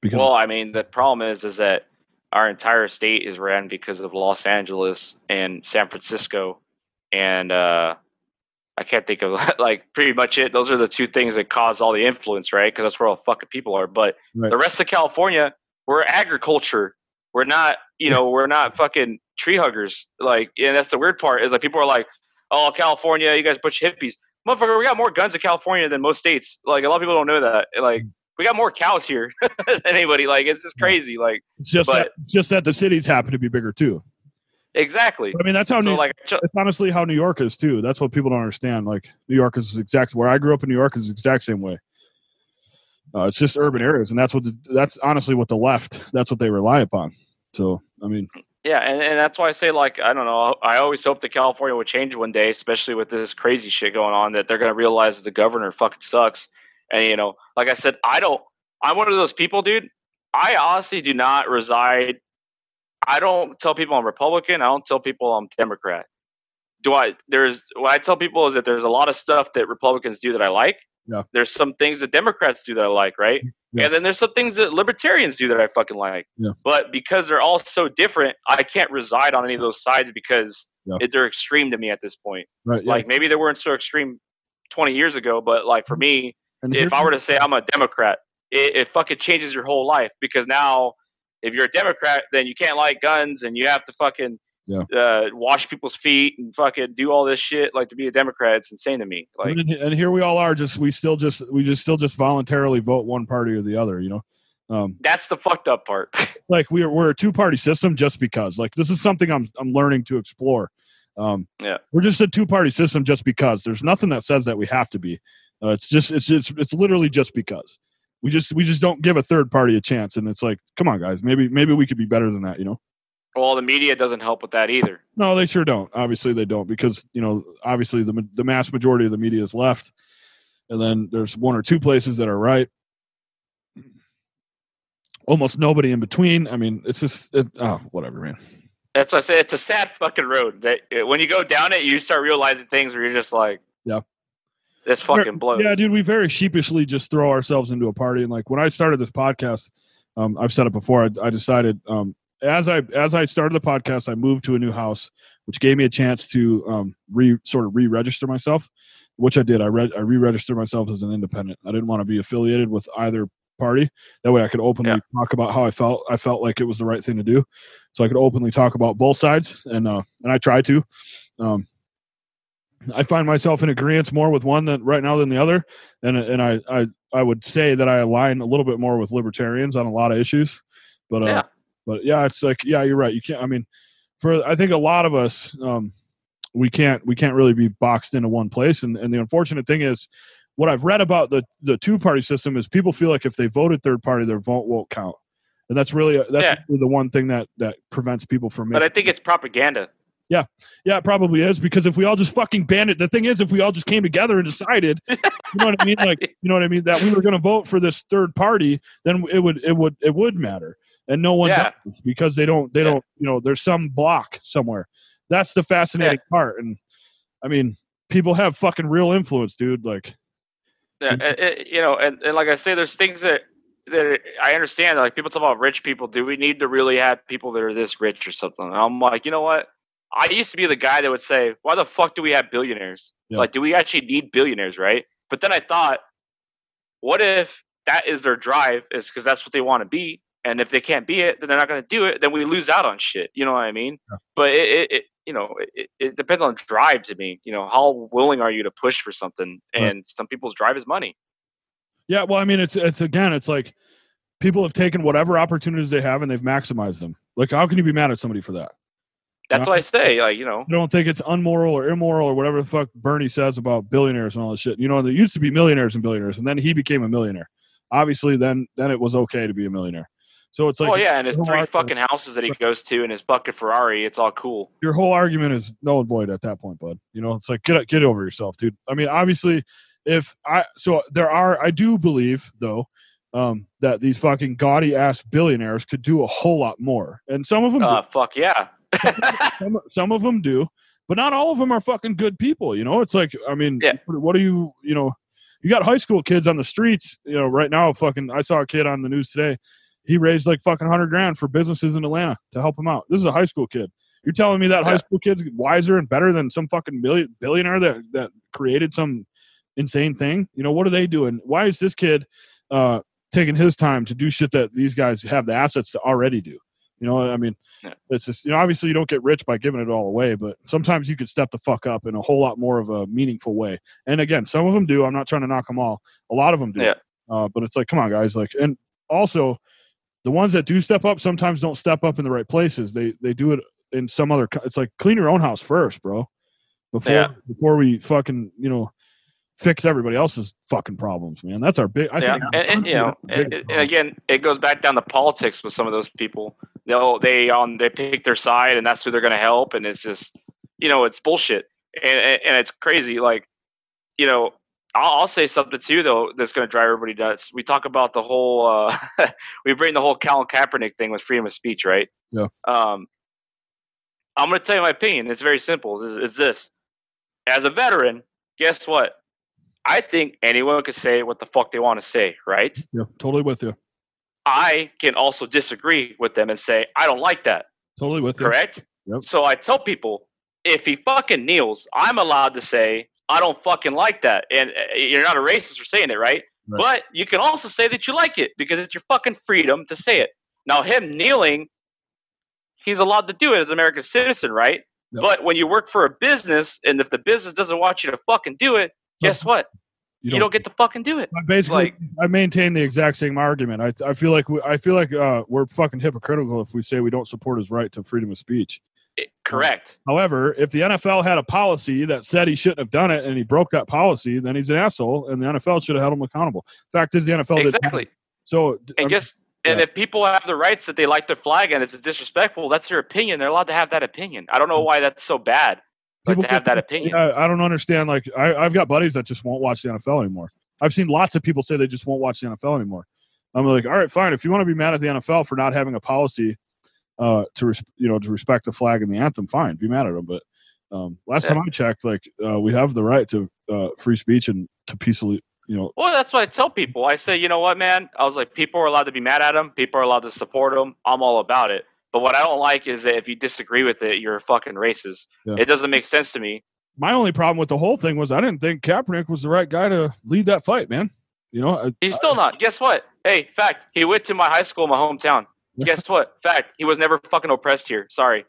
Because Well, I mean, the problem is, is that our entire state is ran because of Los Angeles and San Francisco, and uh, I can't think of like pretty much it. Those are the two things that cause all the influence, right? Because that's where all the fucking people are. But Right. the rest of California, we're agriculture. We're not, you know, we're not fucking tree huggers. Like, and that's the weird part is like people are like, "Oh, California, you guys bunch of hippies." Motherfucker, we got more guns in California than most states. Like a lot of people don't know that. Like we got more cows here than anybody. Like it's just crazy. Like it's just but- that, just that the cities happen to be bigger too. exactly. I mean, that's how So New, like, it's honestly how New York is too. That's what people don't understand. Like New York is exact where I grew up in New York is the exact same way. Uh, it's just urban areas, and that's what the, that's honestly what the left that's what they rely upon. So I mean, yeah, and, and that's why I say like I don't know. I always hope that California would change one day, especially with this crazy shit going on. That they're gonna realize the governor fucking sucks. And you know, like I said, I don't. I'm one of those people, dude. I honestly do not reside. I don't tell people I'm Republican. I don't tell people I'm Democrat. Do I? There's what I tell people is that there's a lot of stuff that Republicans do that I like. Yeah. There's some things that Democrats do that I like, right? Yeah. And then there's some things that libertarians do that I fucking like. Yeah. But because they're all so different, I can't reside on any of those sides because Yeah. it, they're extreme to me at this point. right? Like maybe they weren't so extreme 20 years ago, but like for mm-hmm. me, and if I were to say I'm a Democrat, it, it fucking changes your whole life because now if you're a Democrat, then you can't like guns and you have to fucking Yeah. uh, wash people's feet and fucking do all this shit. Like to be a Democrat, it's insane to me. Like, and, and here we all are. Just we still just we just still just voluntarily vote one party or the other. You know, um, that's the fucked up part. like we're we're a two party system just because. Like this is something I'm I'm learning to explore. Um, Yeah. we're just a two party system just because. There's nothing that says that we have to be. Uh, it's just it's it's it's literally just because. We just we just don't give a third party a chance, and it's like, come on, guys, maybe maybe we could be better than that. You know. Well, the media doesn't help with that either. No, they sure don't. Obviously, they don't because you know, obviously the the mass majority of the media is left, and then there's one or two places that are right. Almost nobody in between. I mean, it's just it, oh, whatever, man. That's what I say. It's a sad fucking road. That uh, when you go down it, you start realizing things where you're just like, Yeah. this fucking blows. Yeah, dude, we very sheepishly just throw ourselves into a party. And like when I started this podcast, um, I've said it before. I, I decided um, as I as I started the podcast, I moved to a new house, which gave me a chance to um, re sort of re-register myself, which I did. I read I re-registered myself as an independent. I didn't want to be affiliated with either party. That way, I could openly Yeah. talk about how I felt. I felt like it was the right thing to do, so I could openly talk about both sides, and uh, and I try to. Um, I find myself in agreement more with one than right now than the other, and and I I I would say that I align a little bit more with libertarians on a lot of issues, but uh, Yeah. But yeah, it's like yeah, you're right. You can't. I mean, for I think a lot of us, um, we can't we can't really be boxed into one place, and and the unfortunate thing is. What I've read about the the two party system is people feel like if they voted third party, their vote won't count, and that's really that's Yeah. really the one thing that that prevents people from making. but I think it's propaganda. Yeah, yeah, it probably is because if we all just fucking banned it, the thing is, if we all just came together and decided, you know what I mean, like you know what I mean, that we were going to vote for this third party, then it would it would it would matter, and no one Yeah. does because they don't they Yeah. don't you know there's some block somewhere. That's the fascinating part, and I mean, people have fucking real influence, dude. Like, Yeah, it- it- you know, and, and like I say, there's things that that I understand. Like people talk about rich people. Do we need to really have people that are this rich or something? And I'm like, you know what? I used to be the guy that would say, why the fuck do we have billionaires? Yeah. Like, do we actually need billionaires, right? But then I thought, what if that is their drive? Is because that's what they want to be, and if they can't be it, then they're not going to do it. Then we lose out on shit. You know what I mean? Yeah. But it, it, it you know, it, it depends on drive to me. You know, how willing are you to push for something? Right. And some people's drive is money. yeah, well, I mean, it's it's again, it's like people have taken whatever opportunities they have and they've maximized them. Like, how can you be mad at somebody for that? That's Yeah. what I say. Like, you know, I don't think it's unmoral or immoral or whatever the fuck Bernie says about billionaires and all this shit. You know, there used to be millionaires and billionaires, and then he became a millionaire. Obviously, then then it was okay to be a millionaire. So it's like oh yeah, and his three fucking houses that he goes to and his bucket Ferrari, it's all cool. your whole argument is null and void at that point, bud. You know, it's like get get over yourself, dude. I mean, obviously, if I so there are, I do believe though um, that these fucking gaudy ass billionaires could do a whole lot more, and some of them do. Uh, fuck yeah. some, some of them do but not all of them are fucking good people. You know, it's like I mean, Yeah. what do you you know? You got high school kids on the streets. You know, right now, fucking. I saw a kid on the news today. He raised like fucking hundred grand for businesses in Atlanta to help him out. This is a high school kid. You're telling me that high school kid's wiser and better than some fucking million, billionaire that that created some insane thing? You know, what are they doing? Why is this kid uh, taking his time to do shit that these guys have the assets to already do? You know, I mean, Yeah. it's just you know, obviously you don't get rich by giving it all away, but sometimes you could step the fuck up in a whole lot more of a meaningful way. And again, some of them do. I'm not trying to knock them all. A lot of them do. Yeah. Uh, but it's like, come on, guys. Like, and also, the ones that do step up sometimes don't step up in the right places. They they do it in some other. It's like clean your own house first, bro. Before Yeah. before we fucking you know fix everybody else's fucking problems, man. That's our big. I yeah, think and, and you know, and, again, it goes back down to politics with some of those people. They'll they um they pick their side, and that's who they're going to help, and it's just you know it's bullshit, and and, and it's crazy. Like you know, I'll, I'll say something too though that's going to drive everybody nuts. We talk about the whole uh we bring the whole Colin Kaepernick thing with freedom of speech, right? Yeah. Um, I'm going to tell you my opinion. It's very simple. It's, it's this: as a veteran, guess what? I think anyone can say what the fuck they want to say, right? Yeah, totally with you. I can also disagree with them and say, I don't like that. Totally with you. Correct? Yep. So I tell people, if he fucking kneels, I'm allowed to say, I don't fucking like that. And uh, you're not a racist for saying it, right? Right. But you can also say that you like it because it's your fucking freedom to say it. Now, him kneeling, he's allowed to do it as an American citizen, right? Yep. But when you work for a business and if the business doesn't want you to fucking do it, guess what? You don't, get to fucking do it. I basically, like- I maintain the exact same argument. I, I feel like we, I feel like uh, we're fucking hypocritical if we say we don't support his right to freedom of speech. It- correct. However, if the NFL had a policy that said he shouldn't have done it and he broke that policy, then he's an asshole, and the NFL should have held him accountable. Fact is, the NFL Exactly. So, And guess and yeah. if people have the rights that they like their flag and it's disrespectful, that's their opinion. They're allowed to have that opinion. I don't know why that's so bad, but People to have that opinion. yeah, I don't understand. Like, I, I've got buddies that just won't watch the NFL anymore. I've seen lots of people say they just won't watch the NFL anymore. I'm like, all right, fine. If you want to be mad at the NFL for not having a policy uh, to res- you know to respect the flag and the anthem, fine, be mad at them. But um, last Yeah. time I checked, like uh, we have the right to uh, free speech and to peacefully, you know, Well, that's what I tell people. I say, you know what, man? I was like, people are allowed to be mad at him. People are allowed to support him. I'm all about it. But what I don't like is that if you disagree with it, you're a fucking racist. Yeah. It doesn't make sense to me. my only problem with the whole thing was I didn't think Kaepernick was the right guy to lead that fight, man. You know, I, He's still not. Guess what? Hey, fact, he went to my high school, my hometown. Guess what? Fact, he was never fucking oppressed here. Sorry.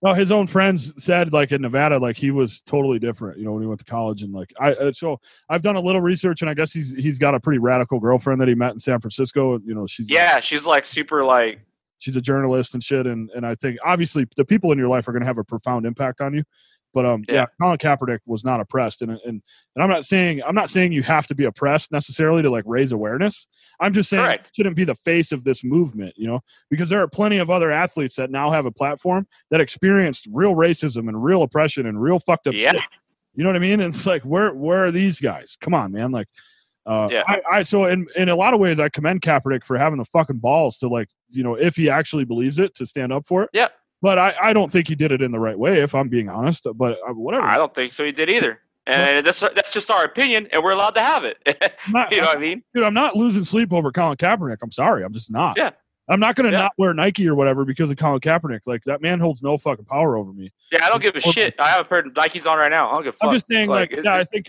No, his own friends said like in Nevada, like he was totally different. You know, when he went to college and like I. Uh, so I've done a little research, and I guess he's he's got a pretty radical girlfriend that he met in San Francisco. You know, she's Yeah, she's like super like she's a journalist and shit, and and I think obviously the people in your life are going to have a profound impact on you. But um, yeah. Yeah. Colin Kaepernick was not oppressed, and and and I'm not saying I'm not saying you have to be oppressed necessarily to like raise awareness. I'm just saying Correct. it shouldn't be the face of this movement, you know, because there are plenty of other athletes that now have a platform that experienced real racism and real oppression and real fucked up Yeah. shit. You know what I mean? And it's like, where where are these guys? Come on, man! Like, uh, Yeah. I, I so in in a lot of ways, I commend Kaepernick for having the fucking balls to like, you know, if he actually believes it, to stand up for it. Yeah. But I, I don't think he did it in the right way, if I'm being honest. But uh, whatever. I don't think so. He did either. And that's that's just our opinion, and we're allowed to have it. Not- you know what I mean? dude, I'm not losing sleep over Colin Kaepernick. I'm sorry, I'm just not. Yeah. I'm not going to Yeah. not wear Nike or whatever because of Colin Kaepernick. Like that man holds no fucking power over me. Yeah, I don't give a shit. I have a pair of Nikes on right now. I don't give a fuck. I'm just saying, like, it- yeah, I think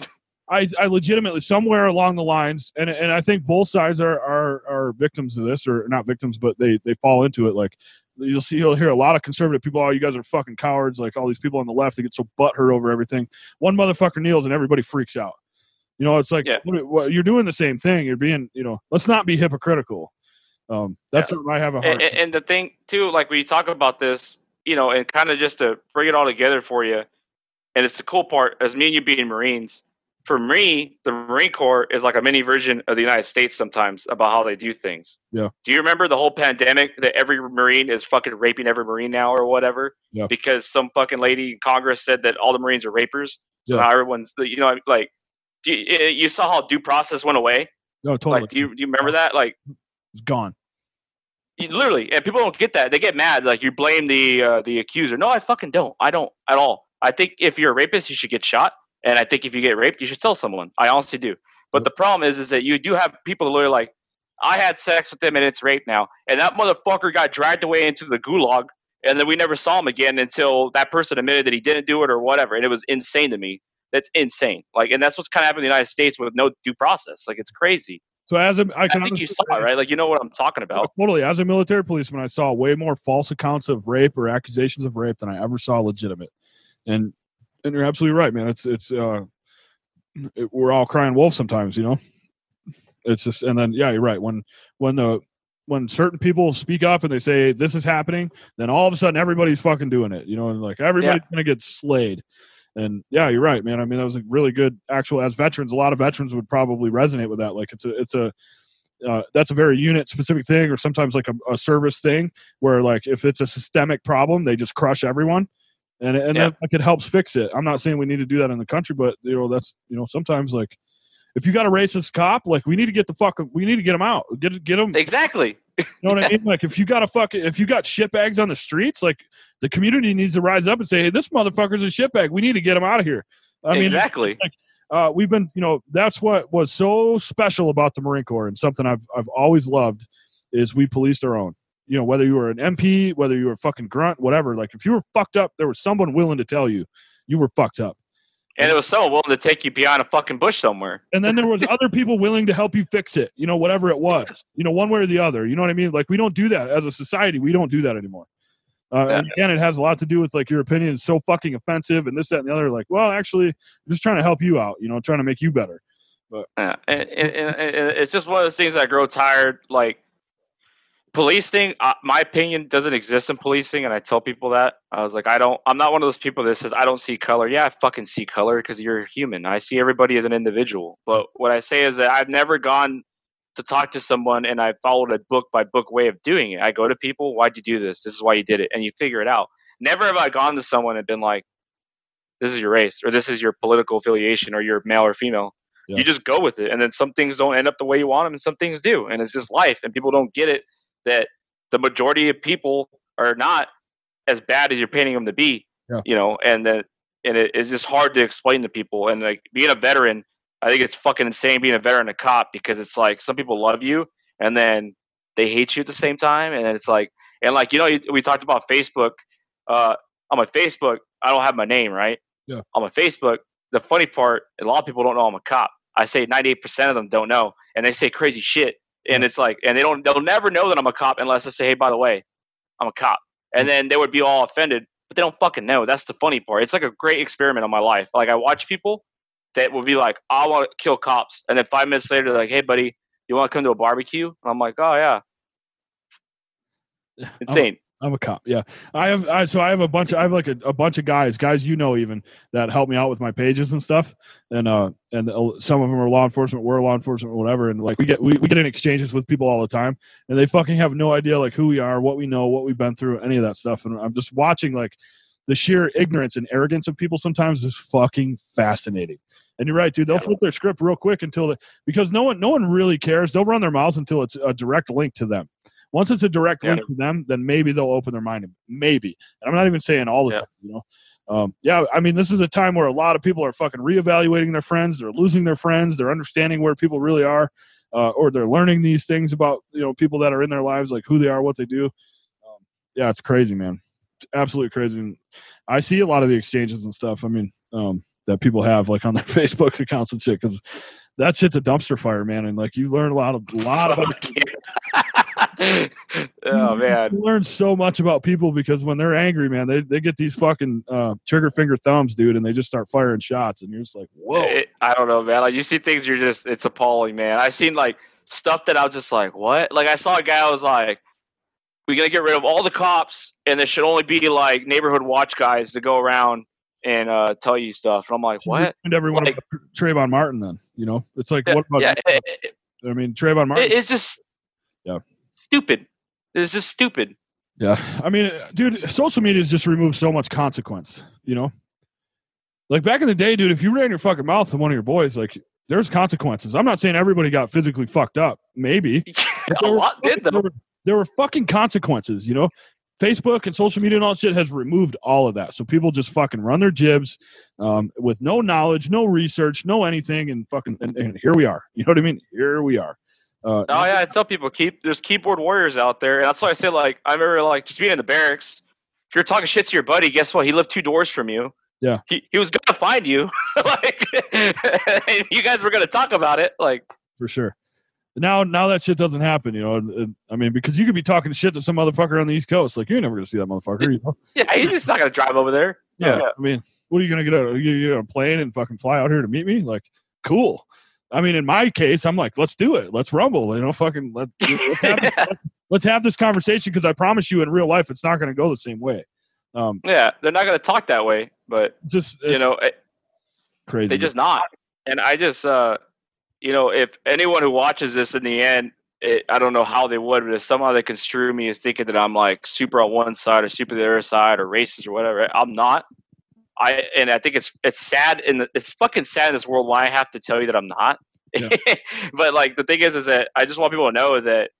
I, I legitimately somewhere along the lines, and and I think both sides are are are victims of this, or not victims, but they they fall into it. Like you'll see, you'll hear a lot of conservative people. Oh, you guys are fucking cowards! Like all these people on the left, they get so butthurt over everything. One motherfucker kneels, and everybody freaks out. You know, it's like Yeah. what, you're doing the same thing. You're being, you know, let's not be hypocritical. Um, that's Yeah. I have a hard. and, and- and the thing too, like when you talk about this, you know, and kind of just to bring it all together for you, and it's the cool part, as me and you being Marines. For me, the Marine Corps is like a mini version of the United States sometimes about how they do things. Yeah. Do you remember the whole pandemic that every Marine is fucking raping every Marine now or whatever? Yeah. Because some fucking lady in Congress said that all the Marines are rapers. So Yeah. now everyone's, you know, like, do you, you saw how due process went away? no, totally. Like, do you, do you remember that? Like, it's gone. you- literally and people don't get that they get mad like you blame the uh, the accuser no i fucking don't i don't at all I think if you're a rapist, you should get shot, and I think if you get raped, you should tell someone. I honestly do. But the problem is, is that you do have people who are like, I had sex with him and it's rape now, and that motherfucker got dragged away into the gulag, and then we never saw him again until that person admitted that he didn't do it or whatever, and it was insane to me. That's insane. Like, and that's what's kind of happening in the United States with no due process. Like, it's crazy. So as a, I, think you saw it, right? Like, you know what I'm talking about. Totally. As a military policeman, I saw way more false accounts of rape or accusations of rape than I ever saw legitimate. And and you're absolutely right, man. It's it's uh, it, we're all crying wolf sometimes, you know. It's just and then yeah, you're right. When when the when certain people speak up and they say this is happening, then all of a sudden everybody's fucking doing it, you know, and like everybody's gonna get slayed. And yeah, you're right, man. I mean, that was a really good actual as veterans. A lot of veterans would probably resonate with that. Like it's a it's a uh, that's a very unit specific thing or sometimes like a, a service thing where like if it's a systemic problem they just crush everyone and and Yeah. that, like it helps fix it i'm not saying we need to do that in the country but you know that's you know sometimes like if you got a racist cop like we need to get the fuck we need to get him out get get him Exactly. you know what i mean like if you got a fucking if you got shitbags on the streets like the community needs to rise up and say hey this motherfucker's a shitbag we need to get him out of here i mean exactly. uh, we've been, you know, that's what was so special about the Marine Corps, and something I've I've always loved is we policed our own. You know, whether you were an MP, whether you were a fucking grunt, whatever. Like if you were fucked up, there was someone willing to tell you you were fucked up, And it was someone willing to take you behind a fucking bush somewhere. and then there was other people willing to help you fix it. You know, whatever it was. You know, one way or the other. You know what I mean? Like we don't do that as a society. We don't do that anymore. Uh, Yeah. again, it has a lot to do with like your opinion is so fucking offensive and this, that, and the other. Like, well, actually, I'm just trying to help you out. You know, trying to make you better. Yeah, and, and, and it's just one of those things that I grow tired. Like policing, uh, my opinion doesn't exist in policing, and I tell people that. I was like, I don't. I'm not one of those people that says I don't see color. Yeah, I fucking see color because you're human. I see everybody as an individual. But what I say is that I've never gone to talk to someone and I followed a book by book way of doing it. I go to people, why'd you do this? This is why you did it, and you figure it out. Never have I gone to someone and been like, this is your race, or this is your political affiliation, or you're male or female Yeah. you just go with it and then some things don't end up the way you want them and some things do and it's just life and people don't get it that the majority of people are not as bad as you're painting them to be Yeah. you know and that and it, it's just hard to explain to people and like being a veteran i think it's fucking insane being a veteran a cop because it's like some people love you and then they hate you at the same time and then it's like and like you know we talked about facebook uh on my facebook i don't have my name right Yeah. on my facebook the funny part, a lot of people don't know I'm a cop. I say 98% of them don't know, and they say crazy shit. And it's like, and they don't, they'll never know that I'm a cop unless I say, hey, by the way, I'm a cop. And then they would be all offended, but they don't fucking know. That's the funny part. It's like a great experiment on my life. Like I watch people that will be like, I want to kill cops, and then five minutes later, they're like, hey, buddy, you want to come to a barbecue? And I'm like, oh yeah, insane. I'm a cop. Yeah, I have. I, so I have a bunch. Of, I have like a, a bunch of guys, guys you know even that help me out with my pages and stuff. And uh, and some of them are law enforcement, we're law enforcement, whatever. And like we get we, we get in exchanges with people all the time, and they fucking have no idea like who we are, what we know, what we've been through, any of that stuff. And I'm just watching like the sheer ignorance and arrogance of people sometimes is fucking fascinating. And you're right, dude. They'll flip their script real quick until the because no one no one really cares. They'll run their mouths until it's a direct link to them. Once it's a direct Yeah. link to them, then maybe they'll open their mind. Maybe. And I'm not even saying all the Yeah. time, you know. Um, yeah, I mean, this is a time where a lot of people are fucking reevaluating their friends. They're losing their friends. They're understanding where people really are, uh, or they're learning these things about you know people that are in their lives, like who they are, what they do. Um, yeah, it's crazy, man. It's absolutely crazy. And I see a lot of the exchanges and stuff. I mean, um, that people have like on their Facebook accounts and shit, because that shit's a dumpster fire, man. And like you learn a lot of a lot about oh man. You learn so much about people because when they're angry, man, they, they get these fucking uh, trigger finger thumbs, dude, and they just start firing shots, and you're just like, whoa. It- I don't know, man. Like you see things, you're just it's appalling, man. I've seen like stuff that I was just like, what? Like I saw a guy I was like, we gotta get rid of all the cops, and there should only be like neighborhood watch guys to go around and uh, tell you stuff. And I'm like, what? And everyone Like- Trayvon Martin, then you know, it's like, Yeah, what about? yeah, it- I mean, Trayvon Martin. it- it's just Yeah. Stupid. This is stupid. yeah, I mean, dude, social media has just removed so much consequence. You know, like back in the day, dude, if you ran your fucking mouth to one of your boys, like there's consequences. I'm not saying everybody got physically fucked up. Maybe, a lot did there were, there were fucking consequences, you know. Facebook and social media and all that shit has removed all of that. So people just fucking run their jibs um, with no knowledge, no research, no anything, and fucking and, and here we are. You know what I mean? Here we are. Uh, Oh yeah, I tell people keep there's keyboard warriors out there, and that's why I say like I remember like just being in the barracks. If you're talking shit to your buddy, guess what? He lived two doors from you. Yeah. He he was gonna find you. like you guys were gonna talk about it. Like for sure. Now, now that shit doesn't happen, you know. I mean, because you could be talking shit to some motherfucker on the East Coast, like you're never gonna see that motherfucker. You know? yeah, he's just not gonna drive over there. Yeah. Yeah. I mean, what are you gonna get out? Are you get on a plane and fucking fly out here to meet me? Like, cool. I mean, in my case, I'm like, let's do it. Let's rumble. You know, fucking let, let's, have this, let's have this conversation because I promise you, in real life, it's not gonna go the same way. Um, Yeah, they're not gonna talk that way, but it's just it's you know, it, crazy. they just not. And I just, uh, you know, if anyone who watches this in the end, it, I don't know how they would, but if somehow they construe me as thinking that I'm like super on one side or super the other side or racist or whatever, I'm not. I and I think it's it's sad and it's fucking sad in this world why I have to tell you that I'm not. Yeah. but like the thing is, is that I just want people to know that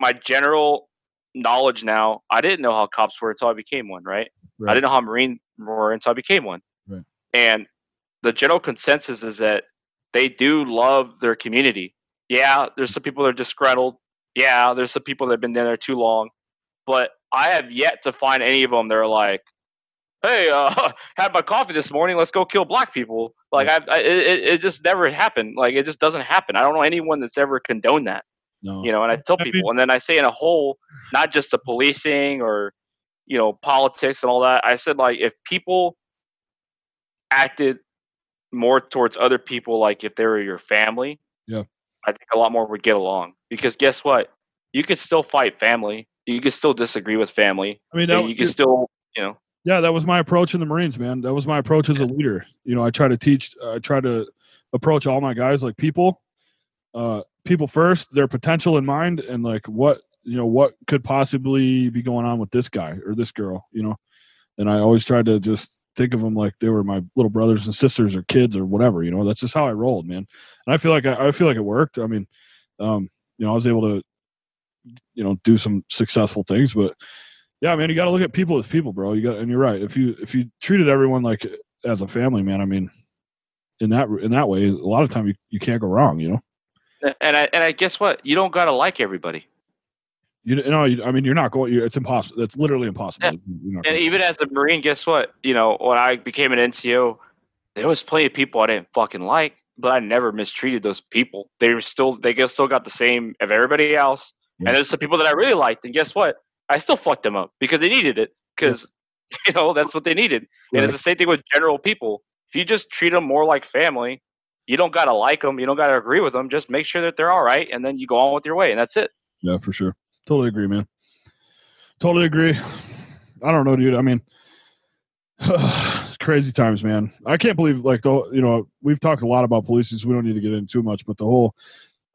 my general knowledge now, I didn't know how cops were until I became one. Right? Right. I didn't know how Marine were until I became one. Right. And the general consensus is that they do love their community. Yeah, there's some people that are disgruntled. Yeah, there's some people that have been there too long. But I have yet to find any of them that are like, hey, uh, had my coffee this morning. Let's go kill black people. Like, I, I it, it just never happened. Like, it just doesn't happen. I don't know anyone that's ever condoned that no. you know and i tell I mean- people and then i say in a whole not just the policing or you know politics and all that i said like if people acted more towards other people like if they were your family Yeah. i think a lot more would get along because guess what you could still fight family you could still disagree with family I mean, and you could still you know yeah, that was my approach in the Marines, man. That was my approach as a leader. You know, I try to teach, I try to approach all my guys like people, uh, people first, their potential in mind, and like what you know what could possibly be going on with this guy or this girl. You know, and I always tried to just think of them like they were my little brothers and sisters or kids or whatever. You know, that's just how I rolled, man. And I feel like I, I feel like it worked. I mean, um, you know, I was able to, you know, do some successful things, but yeah, man, you got to look at people as people, bro. You got, and you're right. If you if you treated everyone like as a family, man, I mean, in that in that way, a lot of time you, you can't go wrong. You know, and i and i guess what you don't gotta like everybody you, you know, you, I mean, you're not going. You, it's impossible. It's literally impossible. Yeah. And even as a Marine, guess what? You know, when I became an NCO, there was plenty of people I didn't fucking like, but I never mistreated those people. They were still, they still got the same of everybody else. Yeah. And there's some people that I really liked, and guess what? I still fucked them up because they needed it. Because you know that's what they needed. And it's the same thing with general people. If you just treat them more like family, you don't gotta like them, you don't gotta agree with them. Just make sure that they're all right, and then you go on with your way, and that's it. Yeah, for sure. Totally agree, man. Totally agree. I don't know, dude. I mean, crazy times, man. I can't believe like the you know we've talked a lot about police, so we don't need to get into too much, but the whole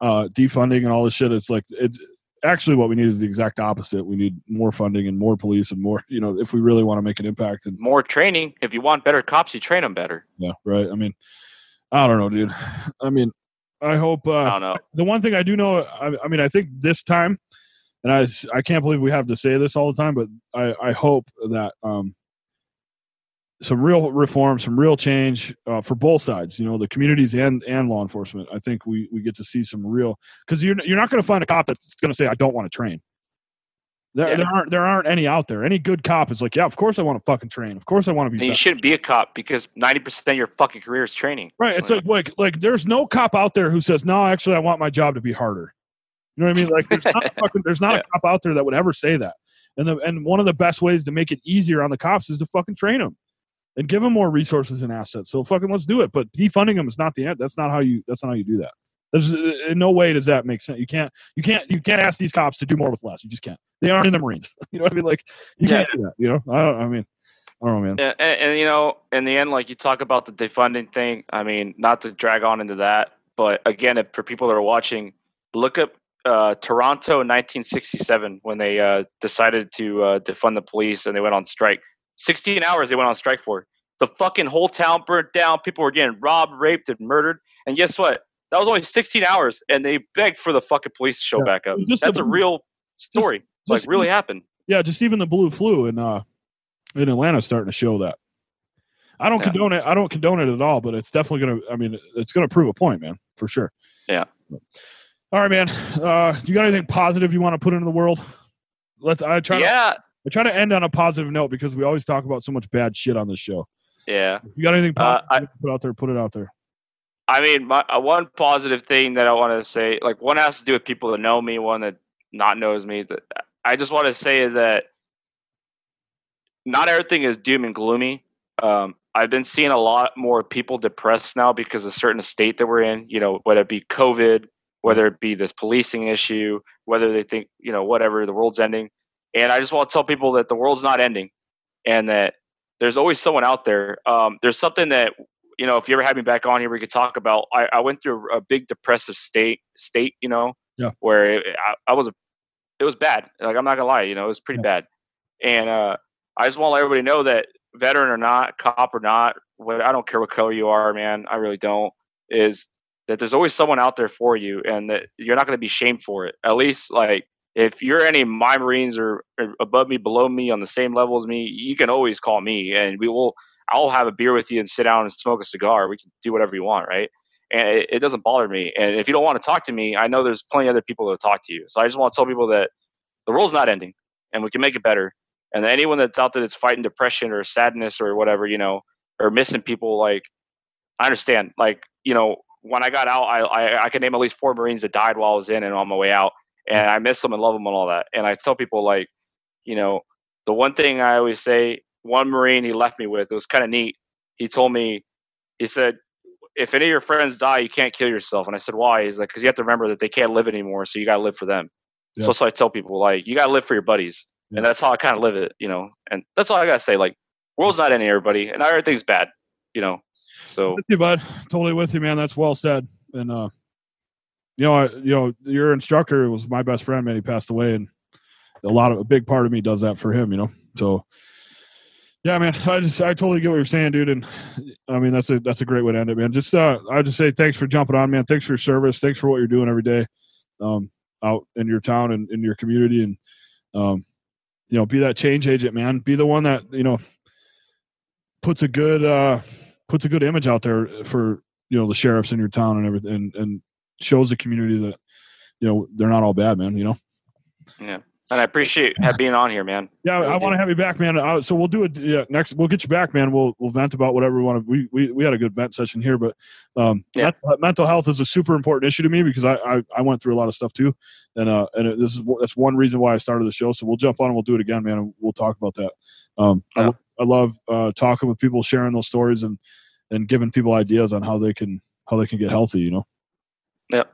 uh, defunding and all this shit. It's like it's actually what we need is the exact opposite. We need more funding and more police and more. You know, if we really want to make an impact. And More training. If you want better cops, you train them better. yeah, right. I mean, I don't know, dude. I mean, I hope. Uh, I don't know. the one thing I do know, I, I mean, I think this time, and I, I can't believe we have to say this all the time, but I, I hope that um, some real reform, some real change uh, for both sides, you know, the communities and and law enforcement. I think we we get to see some real because you're you're not going to find a cop that's going to say I don't want to train. There, Yeah. there aren't there aren't any out there. Any good cop is like, yeah, of course I want to fucking train. Of course I want to be. And you better." shouldn't be a cop because ninety percent of your fucking career is training. Right. It's like like like there's no cop out there who says, No, actually I want my job to be harder. You know what I mean? Like there's not a fucking, there's not Yeah. a cop out there that would ever say that. And the and one of the best ways to make it easier on the cops is to fucking train them and give them more resources and assets. So fucking let's do it. But defunding them is not the end. That's not how you that's not how you do that. There's in no way does that make sense. You can't you can't you can't ask these cops to do more with less. You just can't. They aren't in the Marines. You know what I mean? Like you Yeah. can't do that. You know? I don't I mean I don't know, man. And, and, and, you know, in the end, like you talk about the defunding thing. I mean, not to drag on into that, but again, if, for people that are watching, look up uh, Toronto 1967 when they uh, decided to uh, defund the police and they went on strike. 16 hours they went on strike for. The fucking whole town burnt down. People were getting robbed, raped, and murdered. And guess what? That was only 16 hours, and they begged for the fucking police to show Yeah. back up. Just That's a a- real story. like just- really happened. Yeah, just even the blue flu in uh in Atlanta starting to show that. I don't Yeah. condone it. I don't condone it at all, but it's definitely gonna. I mean, it's gonna prove a point, man, for sure. Yeah. All right, man. Uh, you got anything positive you want to put into the world? Let's. I try. To, Yeah, I try to end on a positive note because we always talk about so much bad shit on this show. yeah. You got anything Uh, I- to put out there? Put it out there. I mean, my uh, one positive thing that I want to say, like one has to do with people that know me, one that not knows me. That I just want to say is that not everything is doom and gloomy. Um, I've been seeing a lot more people depressed now because of certain state that we're in. You know, whether it be COVID, whether it be this policing issue, whether they think you know whatever the world's ending. And I just want to tell people that the world's not ending, and that there's always someone out there. Um, there's something that you know, if you ever had me back on here, we could talk about. I, I went through a big depressive state, state, you know, Yeah. where it, I, I was, it was bad. Like I'm not gonna lie, you know, it was pretty bad. And uh, I just want to let everybody know that veteran or not, cop or not, what I don't care what color you are, man. I really don't. Is that there's always someone out there for you, and that you're not gonna be shamed for it. At least like if you're any of my Marines or, above me, below me, on the same level as me, you can always call me, and we will. I'll have a beer with you and sit down and smoke a cigar. We can do whatever you want, right? And it, it doesn't bother me. And if you don't want to talk to me, I know there's plenty of other people that talk to you. So I just want to tell people that the world's not ending, and we can make it better. And anyone that's out there that's fighting depression or sadness or whatever, you know, or missing people, like I understand. Like you know, when I got out, I I, I can name at least four Marines that died while I was in and on my way out, and I miss them and love them and all that. And I tell people like, you know, the one thing I always say, one Marine he left me with, it was kind of neat. He told me, he said, if any of your friends die, you can't kill yourself. And I said, why? He's like, because you have to remember that they can't live anymore, so you got to live for them. Yeah. So that's what I tell people, like, you got to live for your buddies. Yeah. And that's how I kind of live it, you know. And that's all I got to say. Like, world's not ending, everybody, and everything's bad, you know. So, with you, bud. Totally with you, man. That's well said. And uh, you know, I, you know, your instructor was my best friend, man. He passed away, and a lot of a big part of me does that for him. You know, so yeah, man. I just I totally get what you're saying, dude. And I mean, that's a that's a great way to end it, man. Just uh, I just say thanks for jumping on, man. Thanks for your service. Thanks for what you're doing every day, um, out in your town and in your community, and um, you know, be that change agent, man. Be the one that you know puts a good uh puts a good image out there for you know the sheriffs in your town and everything and, and shows the community that you know they're not all bad man you know yeah. And I appreciate being on here, man. yeah Really i want to have you back man uh, so we'll do it yeah next we'll get you back man we'll we'll vent about whatever we want to we, we we had a good vent session here but um Yeah. mental, mental health is a super important issue to me because I, I i went through a lot of stuff too and uh and it, this is that's one reason why i started the show so we'll jump on and we'll do it again man and we'll talk about that um I, Yeah. lo- I love uh talking with people sharing those stories and and giving people ideas on how they can how they can get healthy you know Yep.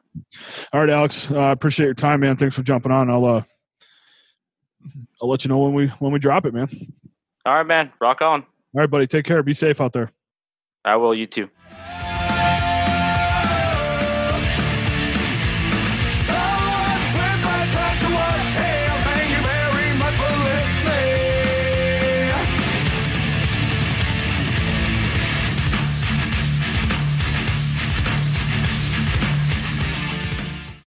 all right alex uh, i appreciate your time man thanks for jumping on i'll uh i'll let you know when we when we drop it man All right, man. Rock on. all right buddy take care be safe out there I will. You too.